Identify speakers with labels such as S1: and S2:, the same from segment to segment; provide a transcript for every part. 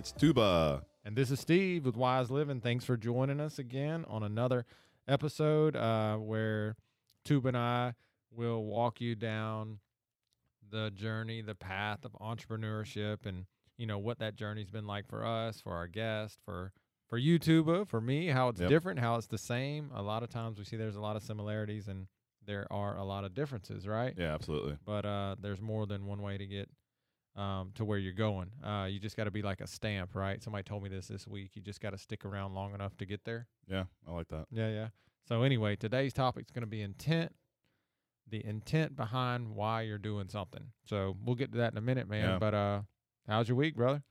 S1: It's Tuba.
S2: And this is Steve with Wise Living. Thanks for joining us again on another episode uh, where Tuba and I will walk you down the journey, the path of entrepreneurship, and you know what that journey's been like for us, for our guest, for for you, Tuba, for me, how it's
S1: Yep.
S2: different, how it's the same. A lot of times we see there's a lot of similarities and there are a lot of differences, right?
S1: Yeah, absolutely.
S2: but uh, there's more than one way to get um, to where you're going. Uh, you just got to be like a stamp, right? Somebody told me this this week. You just got to stick around long enough to get there.
S1: Yeah, I like that.
S2: Yeah, yeah. So anyway, today's topic is going to be intent, the intent behind why you're doing something. So we'll get to that in a minute, man.
S1: Yeah.
S2: But uh, how's your week, brother?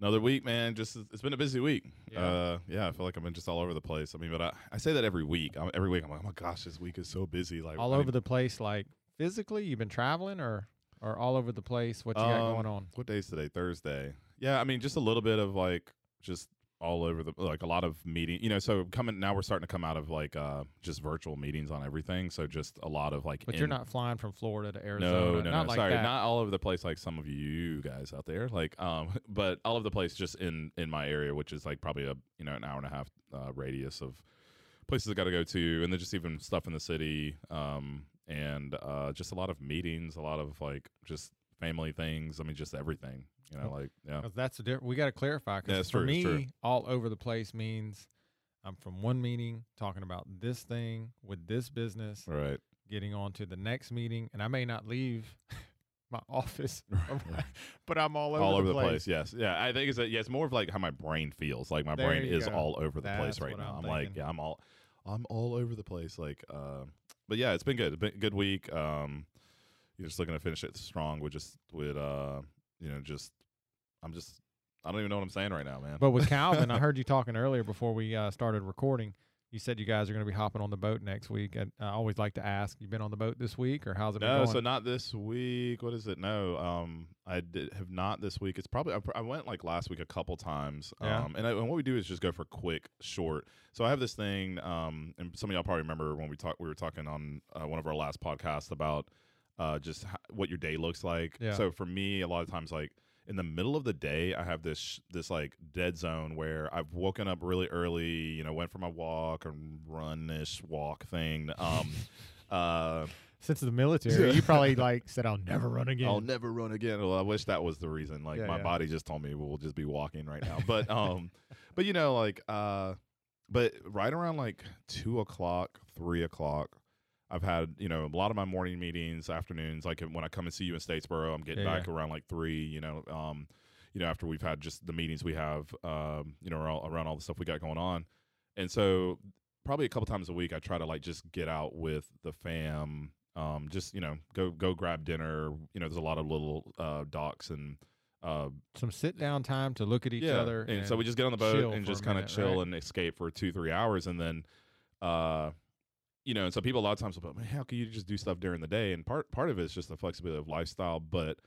S1: Another week, man. Just it's been a busy week.
S2: Yeah.
S1: Uh, yeah, I feel like I've been just all over the place. I mean, but I, I say that every week. I'm, every week, I'm like, oh my gosh, this week is so busy. Like
S2: All
S1: I
S2: over
S1: mean,
S2: the place, like physically. You've been traveling, or or all over the place. What you got
S1: Um,
S2: going on?
S1: What day is today? Thursday. Yeah, I mean, just a little bit of like just all over the like a lot of meeting. You know, so coming now we're starting to come out of like uh just virtual meetings on everything. So just a lot of like.
S2: But
S1: in-
S2: you're not flying from Florida to Arizona.
S1: No, no,
S2: not
S1: no.
S2: like
S1: Sorry,
S2: that.
S1: not all over the place like some of you guys out there. Like, um, but all over the place just in in my area, which is like probably a you know an hour and a half uh, radius of places I got to go to, and then just even stuff in the city, um, and uh, just a lot of meetings, a lot of like just family things. I mean, just everything. You know, like yeah,
S2: 'Cause that's the difference. We got to clarify. 'cause
S1: Yeah,
S2: for
S1: true,
S2: me, all over the place means I'm from one meeting talking about this thing with this business,
S1: right.
S2: getting on to the next meeting, and I may not leave my office, but I'm all over,
S1: all
S2: the,
S1: over the
S2: place.
S1: place. Yes, yeah. I think it's a, yeah. It's more of like how my brain feels. Like my
S2: There
S1: brain is
S2: go.
S1: all over the
S2: That's
S1: place right now.
S2: I'm
S1: I'm, like, yeah, I'm all, I'm all over the place. Like, uh, but yeah, it's been good. Been, good week. Um, you're just looking to finish it strong with just with uh, you know, just I'm just I don't even know what I'm saying right now, man.
S2: But with Calvin, I heard you talking earlier before we uh, started recording. You said you guys are going to be hopping on the boat next week. And I always like to ask, you been on the boat this week, or how's it been
S1: No, so not this week. What is it? No, um, I did have not this week. It's probably I, I went like last week a couple times.
S2: Yeah.
S1: Um, and, I, and what we do is just go for quick, short. So I have this thing. Um, and some of y'all probably remember when we talked. We were talking on uh, one of our last podcasts about uh, just ho- what your day looks like.
S2: Yeah.
S1: So for me, a lot of times, like in the middle of the day, I have this this like dead zone where I've woken up really early. You know, went for my walk and run this walk thing. Um, uh,
S2: Since the military, you probably like said, "I'll never run again."
S1: I'll never run again. Well, I wish that was the reason. Like
S2: Yeah,
S1: my
S2: yeah.
S1: body just told me we'll just be walking right now. But um, but you know, like uh, but right around like two o'clock, three o'clock. I've had you know a lot of my morning meetings, afternoons. Like when I come and see you in Statesboro, I'm getting
S2: Yeah,
S1: back around like three. You know, um, you know after we've had just the meetings we have, um, you know, around, around all the stuff we got going on, and so probably a couple times a week I try to like just get out with the fam. Um, just you know, go go grab dinner. You know, there's a lot of little uh, docks and uh,
S2: Some sit down time to look at each
S1: yeah.
S2: other.
S1: And, so we just get on the boat and just kind of chill
S2: right?
S1: and escape for two three hours, and then, uh, you know, and so people a lot of times will be, like, man, how can you just do stuff during the day? And part part of it is just the flexibility of lifestyle, but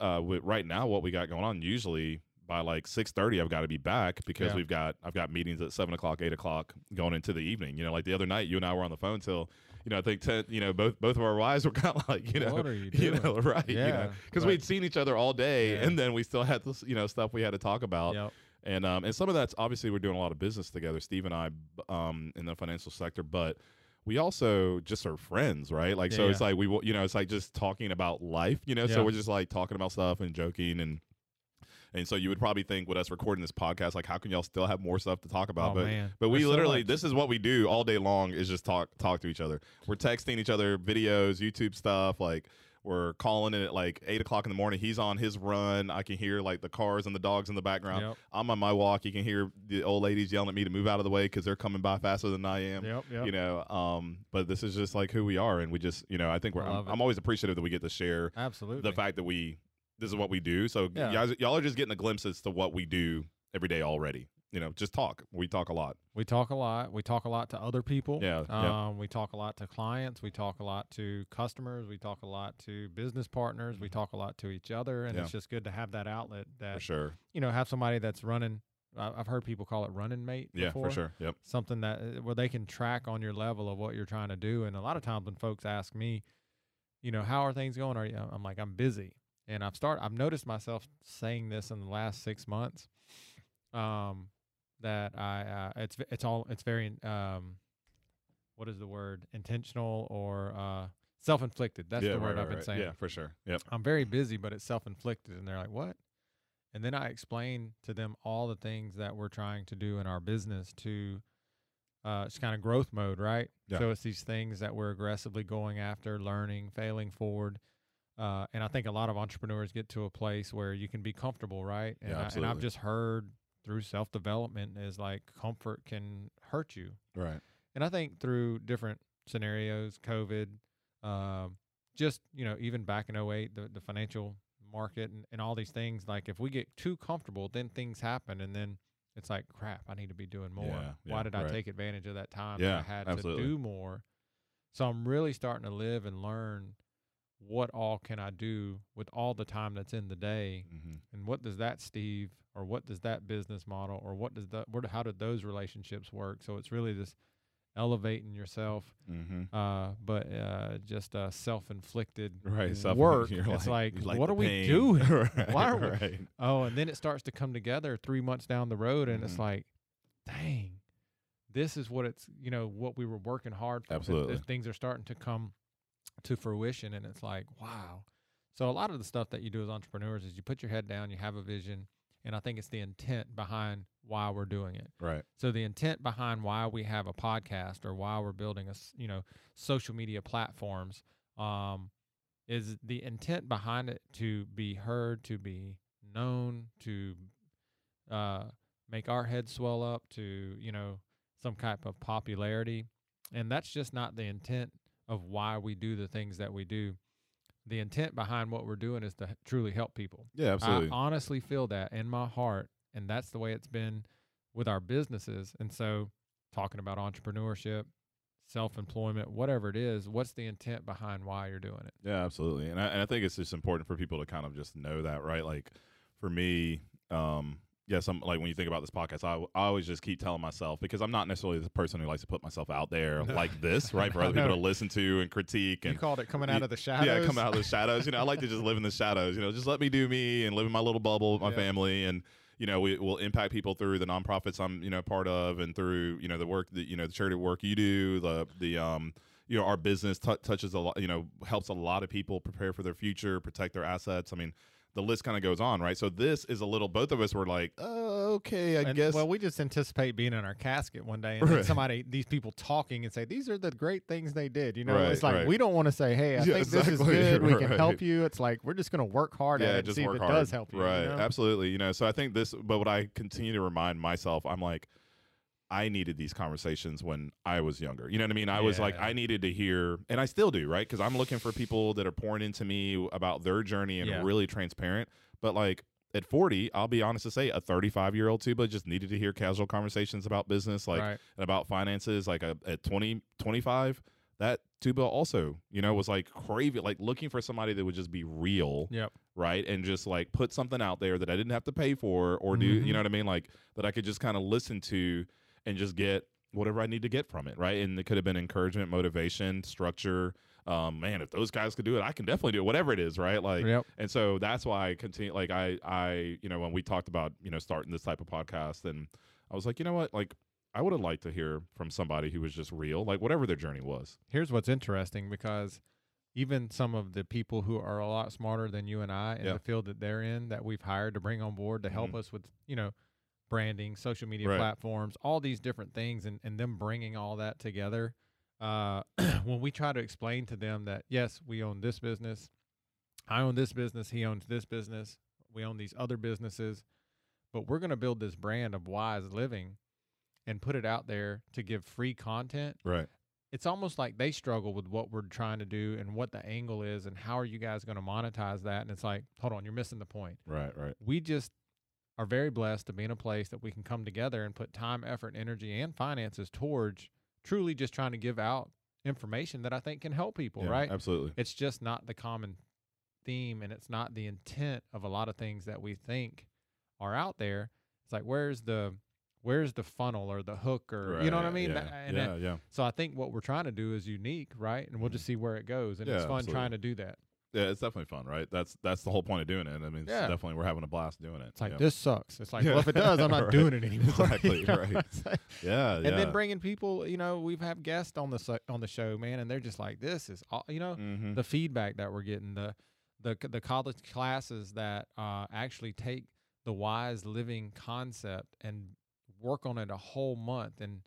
S1: uh, with right now what we got going on, usually by like six thirty, I've got to be back because
S2: Yeah.
S1: we've got I've got meetings at seven o'clock, eight o'clock going into the evening. You know, like the other night, you and I were on the phone till. You know, I think ten, you know both both of our wives were kind of like you know
S2: What are you
S1: you know right you know
S2: Yeah,
S1: because
S2: right.
S1: we'd seen each other all day
S2: Yeah.
S1: and then we still had this you know stuff we had to talk about
S2: Yep.
S1: and um, and some of that's obviously we're doing a lot of business together, Steve and I, um, in the financial sector, but we also just are friends, right? Like, so
S2: Yeah,
S1: it's like we, you know, it's like just talking about life, you know.
S2: Yeah.
S1: So we're just like talking about stuff and joking and. And so you would probably think with us recording this podcast, like how can y'all still have more stuff to talk about?
S2: Oh,
S1: but
S2: man.
S1: but we
S2: There's
S1: literally this is what we do all day long is just talk talk to each other. We're texting each other videos, YouTube stuff, like we're calling it at like eight o'clock in the morning. He's on his run. I can hear like the cars and the dogs in the background.
S2: Yep.
S1: I'm on my walk. You can hear the old ladies yelling at me to move out of the way because they're coming by faster than I am.
S2: Yep. Yep.
S1: You know, um, but this is just like who we are, and we just, you know, I think we're. I'm, I'm always appreciative that we get to share
S2: Absolutely.
S1: the fact that we this is what we do. So
S2: Yeah.
S1: guys, y'all are just getting a glimpse as to what we do every day already. You know, just talk. We talk a lot.
S2: We talk a lot. We talk a lot to other people.
S1: Yeah, yeah.
S2: Um, we talk a lot to clients. We talk a lot to customers. We talk a lot to business partners. We talk a lot to each other, and
S1: Mm-hmm. Yeah.
S2: it's just good to have that outlet
S1: For
S2: that
S1: sure.
S2: you know have somebody that's running. I've heard people call it running mate.
S1: Yeah,
S2: before.
S1: for sure. Yep.
S2: Something that uh, where they can track on your level of what you're trying to do. And a lot of times when folks ask me, you know, how are things going? Are you? I'm like, I'm busy. and I've started. I've noticed myself saying this in the last six months. Um, that I uh, it's it's all it's very um, what is the word intentional or uh self inflicted. That's
S1: yeah,
S2: the word
S1: right,
S2: I've been
S1: right.
S2: saying.
S1: Yeah, for sure. Yep.
S2: I'm very busy, but it's self inflicted. And they're like, what? And then I explain to them all the things that we're trying to do in our business to, uh, it's kind of growth mode, right?
S1: Yeah.
S2: So it's these things that we're aggressively going after, learning, failing forward. Uh, and I think a lot of entrepreneurs get to a place where you can be comfortable, right? And,
S1: Yeah,
S2: I, and I've just heard through self development is like comfort can hurt you.
S1: Right.
S2: And I think through different scenarios, COVID, um, just you know, even back in 08, the, the financial market and, and all these things, like if we get too comfortable, then things happen and then it's like crap, I need to be doing more.
S1: Yeah,
S2: Why
S1: yeah,
S2: did I
S1: right.
S2: take advantage of that time
S1: Yeah,
S2: that I had
S1: absolutely.
S2: to do more? So I'm really starting to live and learn what all can I do with all the time that's in the day
S1: Mm-hmm.
S2: and what does that Steve or what does that business model or what does that do- how do those relationships work so it's really this elevating yourself
S1: Mm-hmm.
S2: uh but uh just uh self-inflicted
S1: Right. self-
S2: work
S1: you're
S2: it's like,
S1: you
S2: what
S1: the
S2: are we
S1: pain.
S2: doing
S1: right,
S2: Why are we- oh and then it starts to come together 3 months down the road and it's
S1: Mhm.
S2: like dang this is what it's you know what we were working hard for
S1: Absolutely.
S2: things are starting to come to fruition and it's like wow. So a lot of the stuff that you do as entrepreneurs is you put your head down you have a vision and i think it's the intent behind why we're doing it.
S1: Right.
S2: so the intent behind why we have a podcast or why we're building a s- you know social media platforms um, is the intent behind it to be heard, to be known, to uh, make our heads swell up to you know some type of popularity, and that's just not the intent of why we do the things that we do. The intent behind what we're doing is to truly help people.
S1: Yeah. Absolutely.
S2: I honestly feel that in my heart, and that's the way it's been with our businesses. And so, talking about entrepreneurship, self employment, whatever it is, what's the intent behind why you're doing it?
S1: Yeah, absolutely. And I, and I think it's just important for people to kind of just know that, right? Like for me, um, yeah, some like when you think about this podcast, I, I always just keep telling myself because I'm not necessarily the person who likes to put myself out there
S2: No.
S1: like this, right? For other people to listen to and critique And You
S2: called it coming out of the shadows.
S1: yeah, come out of the shadows. You know, I like to just live in the shadows. You know, just let me do me and live in my little bubble with my
S2: Yeah.
S1: family, and you know, we will impact people through the nonprofits I'm you know part of, and through you know the work that you know the charity work you do, the the um you know our business tou touches a lot, you know, helps a lot of people prepare for their future, protect their assets. I mean. The list kind of goes on, right? So this is a little. Both of us were like, "Oh, okay, I
S2: And,
S1: guess."
S2: Well, we just anticipate being in our casket one day and
S1: Right.
S2: somebody, these people talking and say, these are the great things they did. You know,
S1: Right,
S2: it's like
S1: right.
S2: we don't want to say, hey, I
S1: Yeah,
S2: think this is
S1: exactly,
S2: good. We can help you. It's like we're just going to work hard at it and see if it
S1: hard.
S2: does help you. you
S1: Right.
S2: know?
S1: Absolutely. You know, so I think this, but what I continue to remind myself, I'm like, I needed these conversations when I was younger. You know what I mean? I was like, I needed to hear, and I still do, right? Because I'm looking for people that are pouring into me about their journey and
S2: Yeah.
S1: really transparent. But like at 40, I'll be honest to say, a 35 year old tuba just needed to hear casual conversations about business, like
S2: right.
S1: and about finances. Like a, at 20, 25, that tuba also, you know, was like craving, like looking for somebody that would just be real
S2: Yep.
S1: right? And just like put something out there that I didn't have to pay for or do,
S2: Mhm.
S1: you know what I mean? Like that I could just kind of listen to and just get whatever I need to get from it, right? And it could have been encouragement, motivation, structure. Um, man, if those guys could do it, I can definitely do it, whatever it is, right? Like,
S2: Yep.
S1: and so that's why I continue. Like, I, I, you know, when we talked about, you know, starting this type of podcast, and I was like, you know what, like, I would have liked to hear from somebody who was just real, like whatever their journey was.
S2: Here's what's interesting because even some of the people who are a lot smarter than you and I in
S1: Yeah.
S2: the field that they're in that we've hired to bring on board to help
S1: Mhm.
S2: us with, you know, branding, social media
S1: Right.
S2: platforms, all these different things and, and them bringing all that together. Uh, when we try to explain to them that, yes, we own this business, I own this business, he owns this business, we own these other businesses, but we're going to build this brand of wise living and put it out there to give free content
S1: Right.
S2: it's almost like they struggle with what we're trying to do and what the angle is and how are you guys going to monetize that and it's like hold on you're missing the point
S1: Right. Right.
S2: we just are very blessed to be in a place that we can come together and put time effort energy and finances towards truly just trying to give out information that i think can help people
S1: Yeah,
S2: right
S1: Absolutely.
S2: it's just not the common theme and it's not the intent of a lot of things that we think are out there it's like where's the where's the funnel or the hook or you know what i mean
S1: Yeah.
S2: That- and
S1: yeah. yeah.
S2: so I think what we're trying to do is unique, right? And we'll mm-hmm. just see where it goes. And
S1: Yeah,
S2: it's fun
S1: absolutely.
S2: trying to do that.
S1: Yeah, it's definitely fun, right? That's that's the whole point of doing it. I mean,
S2: Yeah.
S1: definitely we're having a blast doing it.
S2: It's like
S1: yeah.
S2: this sucks. It's like, well, if it does, I'm not
S1: Right.
S2: doing it anymore.
S1: Exactly,
S2: You know
S1: right.
S2: what
S1: yeah,
S2: and
S1: yeah.
S2: then bringing people, you know, we've had guests on the on the show, man, and they're just like, this is, all, you know,
S1: Mhm.
S2: the feedback that we're getting, the the the college classes that uh, actually take the wise living concept and work on it a whole month and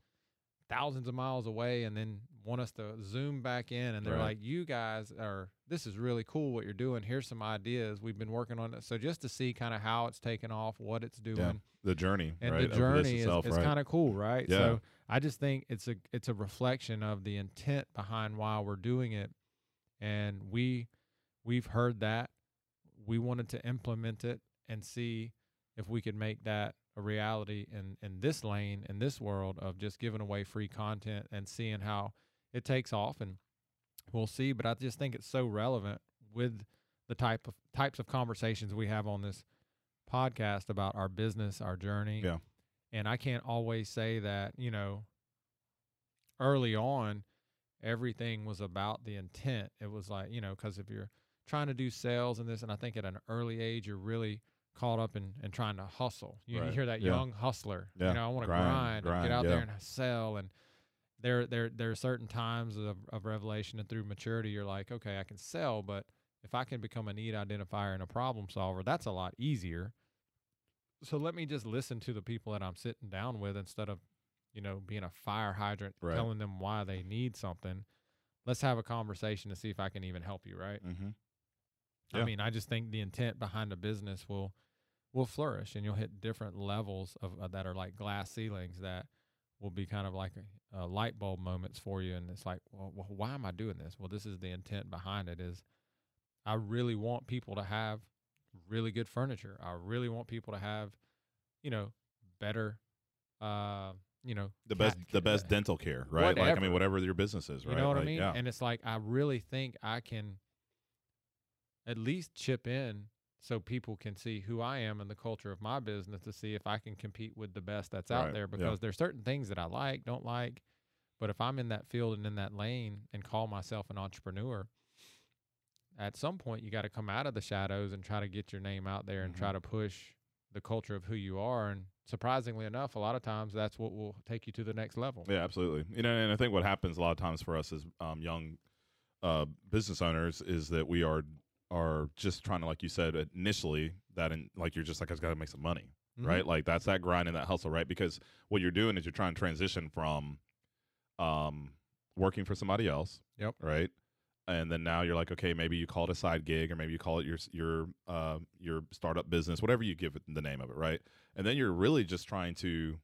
S2: thousands of miles away, and then want us to zoom back in, and they're
S1: Right.
S2: like, you guys are, this is really cool what you're doing. Here's some ideas we've been working on it. So just to see kind of how it's taken off, what it's doing
S1: the journey,
S2: and
S1: right?
S2: the journey is,
S1: itself,
S2: is
S1: right?
S2: kind of cool, right?
S1: Yeah.
S2: So I just think it's a it's a reflection of the intent behind why we're doing it, and we we've heard that we wanted to implement it and see if we could make that a reality in in this lane in this world of just giving away free content and seeing how it takes off and we'll see but i just think it's so relevant with the type of types of conversations we have on this podcast about our business our journey
S1: Yeah.
S2: and i can't always say that you know early on everything was about the intent it was like you know because if you're trying to do sales and this and i think at an early age you're really caught up in, in trying to hustle you, you hear that
S1: Yeah.
S2: young hustler
S1: Yeah.
S2: you know i want to
S1: Grind,
S2: grind, and get out
S1: yeah.
S2: there and sell and there there there are certain times of, of revelation and through maturity you're like okay i can sell but if i can become a need identifier and a problem solver that's a lot easier so let me just listen to the people that i'm sitting down with instead of you know being a fire hydrant
S1: Right.
S2: telling them why they need something let's have a conversation to see if i can even help you right
S1: Mm-hmm.
S2: I mean, I just think the intent behind a business will will flourish, and you'll hit different levels of uh, that are like glass ceilings that will be kind of like a, light bulb moments for you. And it's like, well, why am I doing this? Well, this is the intent behind it. Is I really want people to have really good furniture. I really want people to have, you know, better, uh, you know,
S1: The best, the
S2: ca-
S1: best dental care, right? Like I mean, whatever your business is, right?
S2: you know what I mean?
S1: Yeah.
S2: And it's like I really think I can at least chip in so people can see who I am and the culture of my business to see if I can compete with the best that's out
S1: Right,
S2: there because there's certain things that I like, don't like, but if I'm in that field and in that lane and call myself an entrepreneur, at some point you got to come out of the shadows and try to get your name out there and
S1: Mhm.
S2: try to push the culture of who you are and surprisingly enough a lot of times that's what will take you to the next level.
S1: Yeah, absolutely. You know, and I think what happens a lot of times for us as um, young uh, business owners is that we are are just trying to, like you said initially, that in, like you're just like I just got to make some money,
S2: Mhm.
S1: right? Like that's that grind and that hustle, right? Because what you're doing is you're trying to transition from um, working for somebody else,
S2: Yep.
S1: right? And then now you're like, okay, maybe you call it a side gig, or maybe you call it your your uh, your startup business, whatever you give it the name of it, right? And then you're really just trying to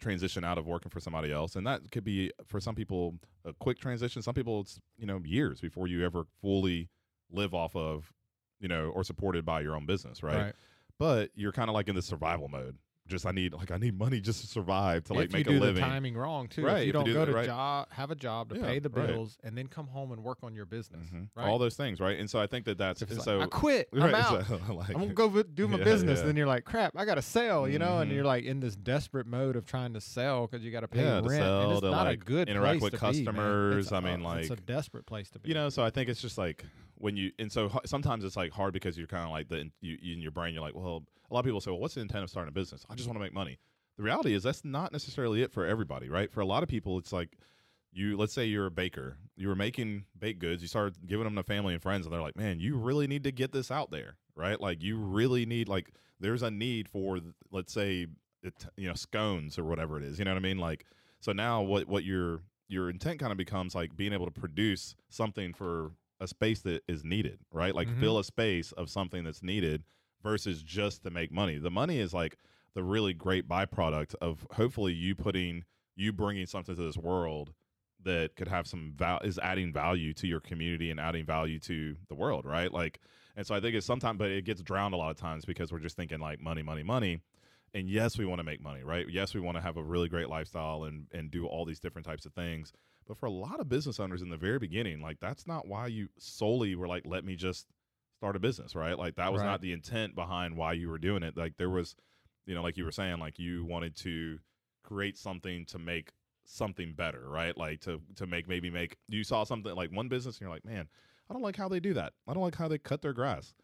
S1: transition out of working for somebody else and that could be for some people a quick transition some people it's you know years before you ever fully live off of you know or supported by your own business right, but you're kind of like in the survival mode just i need like i need money just to survive to like
S2: if
S1: make
S2: you do
S1: a living
S2: the timing wrong too,
S1: Right,
S2: if you
S1: if you
S2: don't
S1: do
S2: go
S1: that
S2: to
S1: right.
S2: job, have a job to
S1: Yeah,
S2: pay the
S1: right.
S2: bills, and then come home and work on your business,
S1: Mhm.
S2: right?
S1: all those things right and so i think that that's so
S2: like, I quit, I'm
S1: right,
S2: out.
S1: so, like,
S2: I'm gonna go do my
S1: Yeah,
S2: business.
S1: yeah.
S2: Then you're like, crap, I got to sell, you know, and
S1: Mhm.
S2: you're like in this desperate mode of trying to sell because you got to pay rent.
S1: to
S2: and
S1: sell,
S2: it's
S1: to,
S2: not a
S1: like,
S2: good
S1: interact
S2: place
S1: with
S2: be,
S1: customers.
S2: It's
S1: I
S2: a-
S1: mean,
S2: it's a desperate place to be.
S1: you know so i think it's just like when you and so sometimes it's like hard because you're kind of like the you, in your brain you're like well a lot of people say well what's the intent of starting a business? I just want to make money. The reality is that's not necessarily it for everybody right? For a lot of people it's like you let's say you're a baker. You were making baked goods. You started giving them to family and friends and they're like man you really need to get this out there right? Like you really need like there's a need for let's say it, you know scones or whatever it is you know what i mean? Like so now what what your your intent kind of becomes like being able to produce something for a space that is needed, right? Like
S2: Mhm.
S1: fill a space of something that's needed versus just to make money. The money is like the really great byproduct of hopefully you putting you bringing something to this world that could have some value is adding value to your community and adding value to the world, right? Like and so I think it's sometimes but it gets drowned a lot of times because we're just thinking like money, money, money. And yes, we want to make money, right? Yes, we want to have a really great lifestyle and and do all these different types of things. But for a lot of business owners in the very beginning, like that's not why you solely were like, let me just start a business, right? Like that was
S2: Right.
S1: not the intent behind why you were doing it. Like there was, you know, like you were saying, like you wanted to create something to make something better, right? Like to to make maybe make you saw something like one business and you're like, man, I don't like how they do that. I don't like how they cut their grass.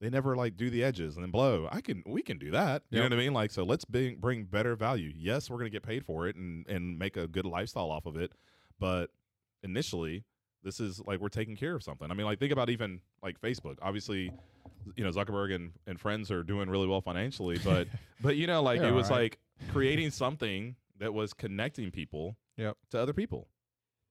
S1: They never like do the edges and then blow. I can we can do that. You
S2: Yep.
S1: know what I mean? Like so let's bring bring better value. Yes, we're gonna get paid for it and and make a good lifestyle off of it. But initially, this is like we're taking care of something. I mean, like think about even like Facebook. Obviously, you know, Zuckerberg and, and friends are doing really well financially, but but you know, like
S2: They're
S1: it was
S2: alright.
S1: like creating something that was connecting people
S2: Yep.
S1: to other people.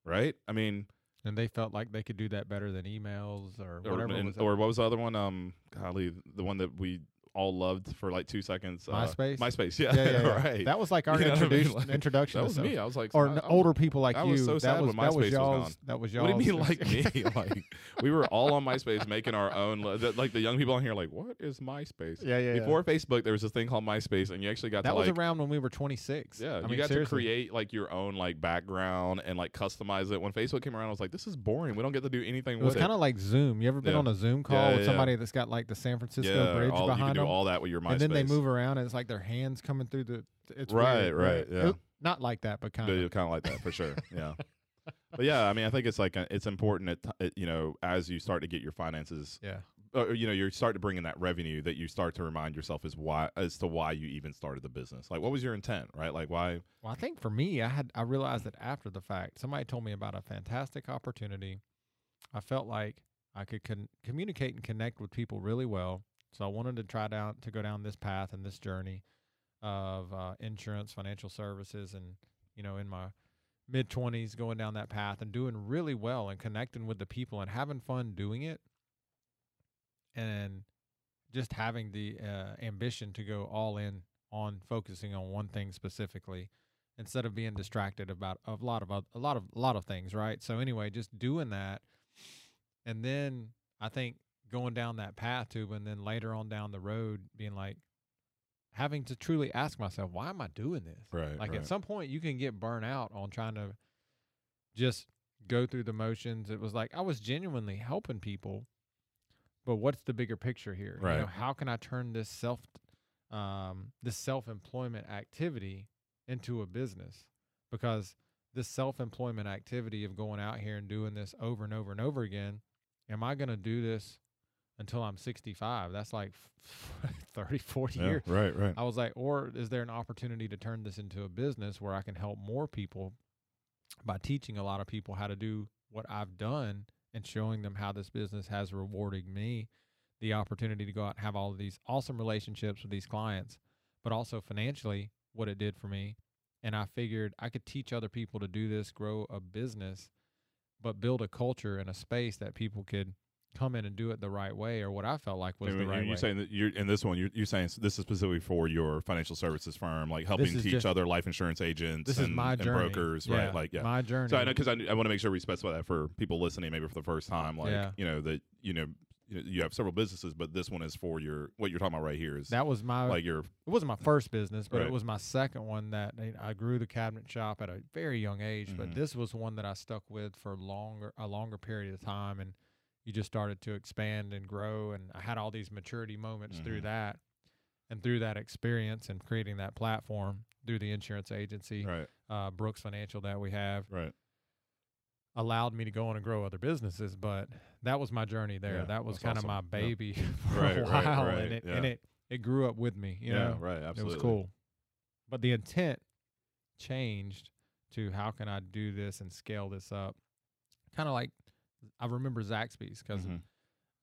S1: Right? I mean,
S2: and they felt like they could do that better than emails or
S1: or,
S2: whatever.
S1: and-
S2: was
S1: or what was the other one? Um, golly, the one that we all loved for like two seconds. Uh,
S2: MySpace?
S1: MySpace, yeah,
S2: yeah, yeah, yeah.
S1: right.
S2: That was like our
S1: You know what I mean?
S2: introduction
S1: Like,
S2: introduction.
S1: that
S2: to
S1: was me. I was like,
S2: Or
S1: I-
S2: n-
S1: I was-
S2: older people like
S1: I
S2: you.
S1: was so
S2: that
S1: sad
S2: was
S1: when
S2: that
S1: MySpace
S2: was y'all's.
S1: gone.
S2: That was
S1: What
S2: y'all's.
S1: do you mean like me? like we were all on MySpace making our own. Like the young people on here, like what is MySpace?
S2: yeah, yeah.
S1: Before Facebook, there was this thing called MySpace, and you actually got
S2: that
S1: to
S2: was
S1: like.
S2: around when we were 26.
S1: yeah, you
S2: mean,
S1: got
S2: seriously.
S1: to create like your own like background and like customize it. When Facebook came around, I was like, "This is boring. We don't get to do anything
S2: It was kind of like Zoom. You ever been on a Zoom call with somebody that's got like the San Francisco Bridge behind
S1: do all that with your MySpace.
S2: and then they move around and it's like their hands coming through the. It's
S1: Right,
S2: weird,
S1: right, yeah.
S2: It- not like that, but kind of.
S1: kind of like that for sure. Yeah. But yeah, I mean, I think it's like it's important at t- it- you know as you start to get your finances,
S2: Yeah.
S1: uh, you know, you start to bring in that revenue that you start to remind yourself is why as to why you even started the business. Like, what was your intent, right? Like, why?
S2: Well, I think for me, I had I realized that after the fact, somebody told me about a fantastic opportunity. I felt like I could con- communicate and connect with people really well, so I wanted to try down to go down this path and this journey of uh, insurance, financial services, and you know, in my mid twenties, going down that path and doing really well and connecting with the people and having fun doing it, and just having the uh, ambition to go all in on focusing on one thing specifically instead of being distracted about a lot of a lot of a lot of things, right? So anyway, just doing that, and then I think going down that path too, and then later on down the road, being like having to truly ask myself, why am I doing this?
S1: Right.
S2: Like
S1: right.
S2: at some point, you can get burnt out on trying to just go through the motions. It was like I was genuinely helping people, but what's the bigger picture here? You know, how can I turn this self, um, this self employment activity into a business? Because this self employment activity of going out here and doing this over and over and over again, am I going to do this until I'm 65? That's like 30, 40
S1: yeah,
S2: years.
S1: right, right.
S2: I was like, or is there an opportunity to turn this into a business where I can help more people by teaching a lot of people how to do what I've done and showing them how this business has rewarded me the opportunity to go out and have all of these awesome relationships with these clients, but also financially what it did for me. And I figured I could teach other people to do this, grow a business, but build a culture and a space that people could come in and do it the right way or what I felt like was
S1: And
S2: the right
S1: you're
S2: way.
S1: saying that you're in this one, you're, you're saying this is specifically for your financial services firm, like helping teach
S2: just-
S1: other life insurance agents
S2: this
S1: and,
S2: is my journey.
S1: brokers,
S2: yeah,
S1: right? Like, yeah.
S2: my journey.
S1: So I know because I, I want to make sure we specify that for people listening, maybe for the first time, like
S2: Yeah.
S1: you know that you know you have several businesses, but this one is for your what you're talking about right here is
S2: that was my
S1: like your
S2: it wasn't my first business, but
S1: Right.
S2: it was my second one that I- grew the cabinet shop at a very young age.
S1: Mhm.
S2: But this was one that I stuck with for longer, a longer period of time, and you just started to expand and grow. And I had all these maturity moments through
S1: Mhm.
S2: that, and through that experience and creating that platform through the insurance agency,
S1: right,
S2: uh, Brooks Financial that we have,
S1: right.
S2: allowed me to go on and grow other businesses. But that was my journey there.
S1: Yeah,
S2: that was kind of
S1: awesome.
S2: my
S1: Yeah.
S2: baby for
S1: Right,
S2: a
S1: right,
S2: while,
S1: right,
S2: and it
S1: yeah.
S2: and it it grew up with me. You
S1: yeah,
S2: know,
S1: right. Absolutely.
S2: it was cool. But the intent changed to how can I do this and scale this up? Kind of like I remember Zaxby's because
S1: Mhm,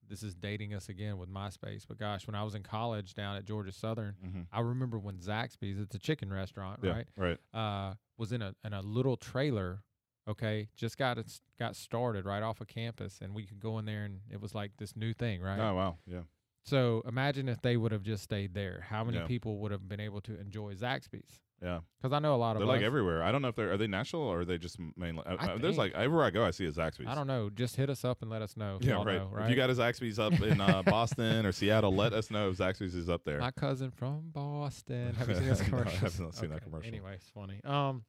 S2: this is dating us again with MySpace. But gosh, when I was in college down at Georgia Southern,
S1: mhm.
S2: I remember when Zaxby's, it's a chicken restaurant,
S1: Yeah,
S2: right?
S1: right.
S2: Uh, was in a in a little trailer. Okay, just got it got started right off of campus, and we could go in there, and it was like this new thing, right?
S1: Oh wow, yeah.
S2: So imagine if they would have just stayed there. How many
S1: Yeah.
S2: people would have been able to enjoy Zaxby's?
S1: Yeah,
S2: Because I know a lot of
S1: they're like everywhere. I don't know if they're are they national or are they just mainly. Uh,
S2: I
S1: uh, there's
S2: think-
S1: like everywhere I go, I see a Zaxby's.
S2: I don't know. Just hit us up and let us know. if
S1: Yeah,
S2: y'all
S1: right.
S2: Know?
S1: If you got a Zaxby's up in uh, Boston or Seattle, let us know if Zaxby's is up there.
S2: my cousin from Boston. Have you seen this
S1: No, I
S2: commercial?
S1: have not seen that commercial.
S2: Anyway, it's funny. Um,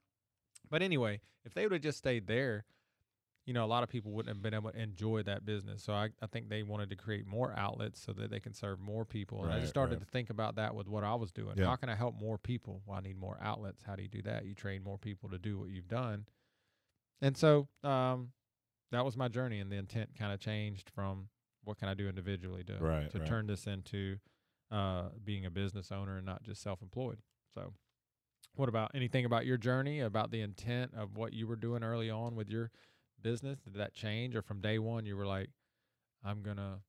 S2: but anyway, if they would have just stayed there, you know, a lot of people wouldn't have been able to enjoy that business. So I, I think they wanted to create more outlets so that they can serve more people. And I just started
S1: right.
S2: to think about that with what I was doing.
S1: Yeah.
S2: How can I help more people? Well, I need more outlets. How do you do that? You train more people to do what you've done. And so, um, that was my journey, and the intent kind of changed from what can I do individually to
S1: Right,
S2: to
S1: right.
S2: turn this into uh, being a business owner and not just self-employed. So, what about anything about your journey, about the intent of what you were doing early on with your business? Did that change, or from day one you were like, I'm gonna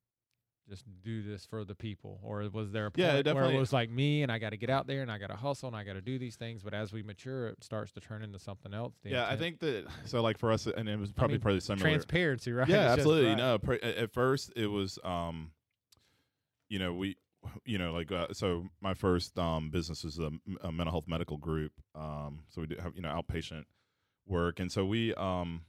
S2: just do this for the people, or was there a point
S1: Yeah, it
S2: where it was like me and I got to get out there and I got to hustle and I got to do these things? But as we mature, it starts to turn into something else.
S1: yeah, I think that so like for us, and it was probably
S2: mean,
S1: pretty similar.
S2: transparency, right?
S1: Yeah,
S2: It's
S1: absolutely.
S2: right.
S1: No, pr- at first it was, um, you know, we, you know, like uh, so. My first um business is a, mental health medical group. Um, so we do have you know outpatient work, and so we, um,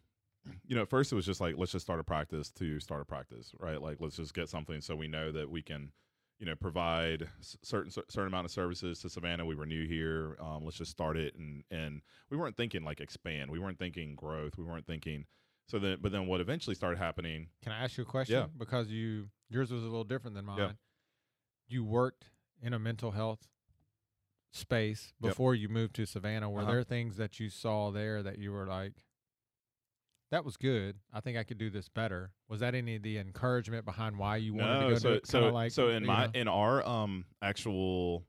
S1: you know, at first it was just like let's just start a practice to start a practice, right? Like let's just get something so we know that we can. You know, provide certain certain amount of services to Savannah. We were new here. Um, let's just start it, and and we weren't thinking like expand. We weren't thinking growth. We weren't thinking so then, but then what eventually started happening?
S2: Can I ask you a question?
S1: Yeah.
S2: Because you yours was a little different than mine.
S1: Yeah.
S2: You worked in a mental health space
S1: Yep.
S2: before you moved to Savannah. Were
S1: Uh-huh.
S2: there things that you saw there that you were like, that was good. I think I could do this better. Was that any of the encouragement behind why you wanted to go
S1: so
S2: it?
S1: so
S2: like
S1: so in my
S2: know?
S1: in our um actual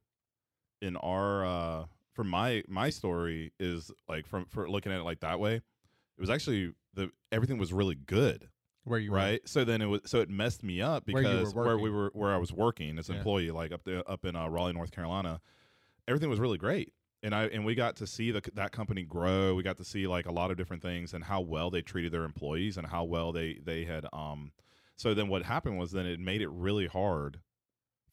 S1: in our uh for my my story is like from for looking at it like that way, it was actually the everything was really good,
S2: where you were.
S1: right? So then it was so it messed me up
S2: Where were
S1: because where, we were where I was working as an
S2: Yeah.
S1: employee, like up there up in uh, Raleigh, North Carolina, everything was really great. And I and we got to see the, that company grow. We got to see like a lot of different things and how well they treated their employees and how well they they had um. So then what happened was then it made it really hard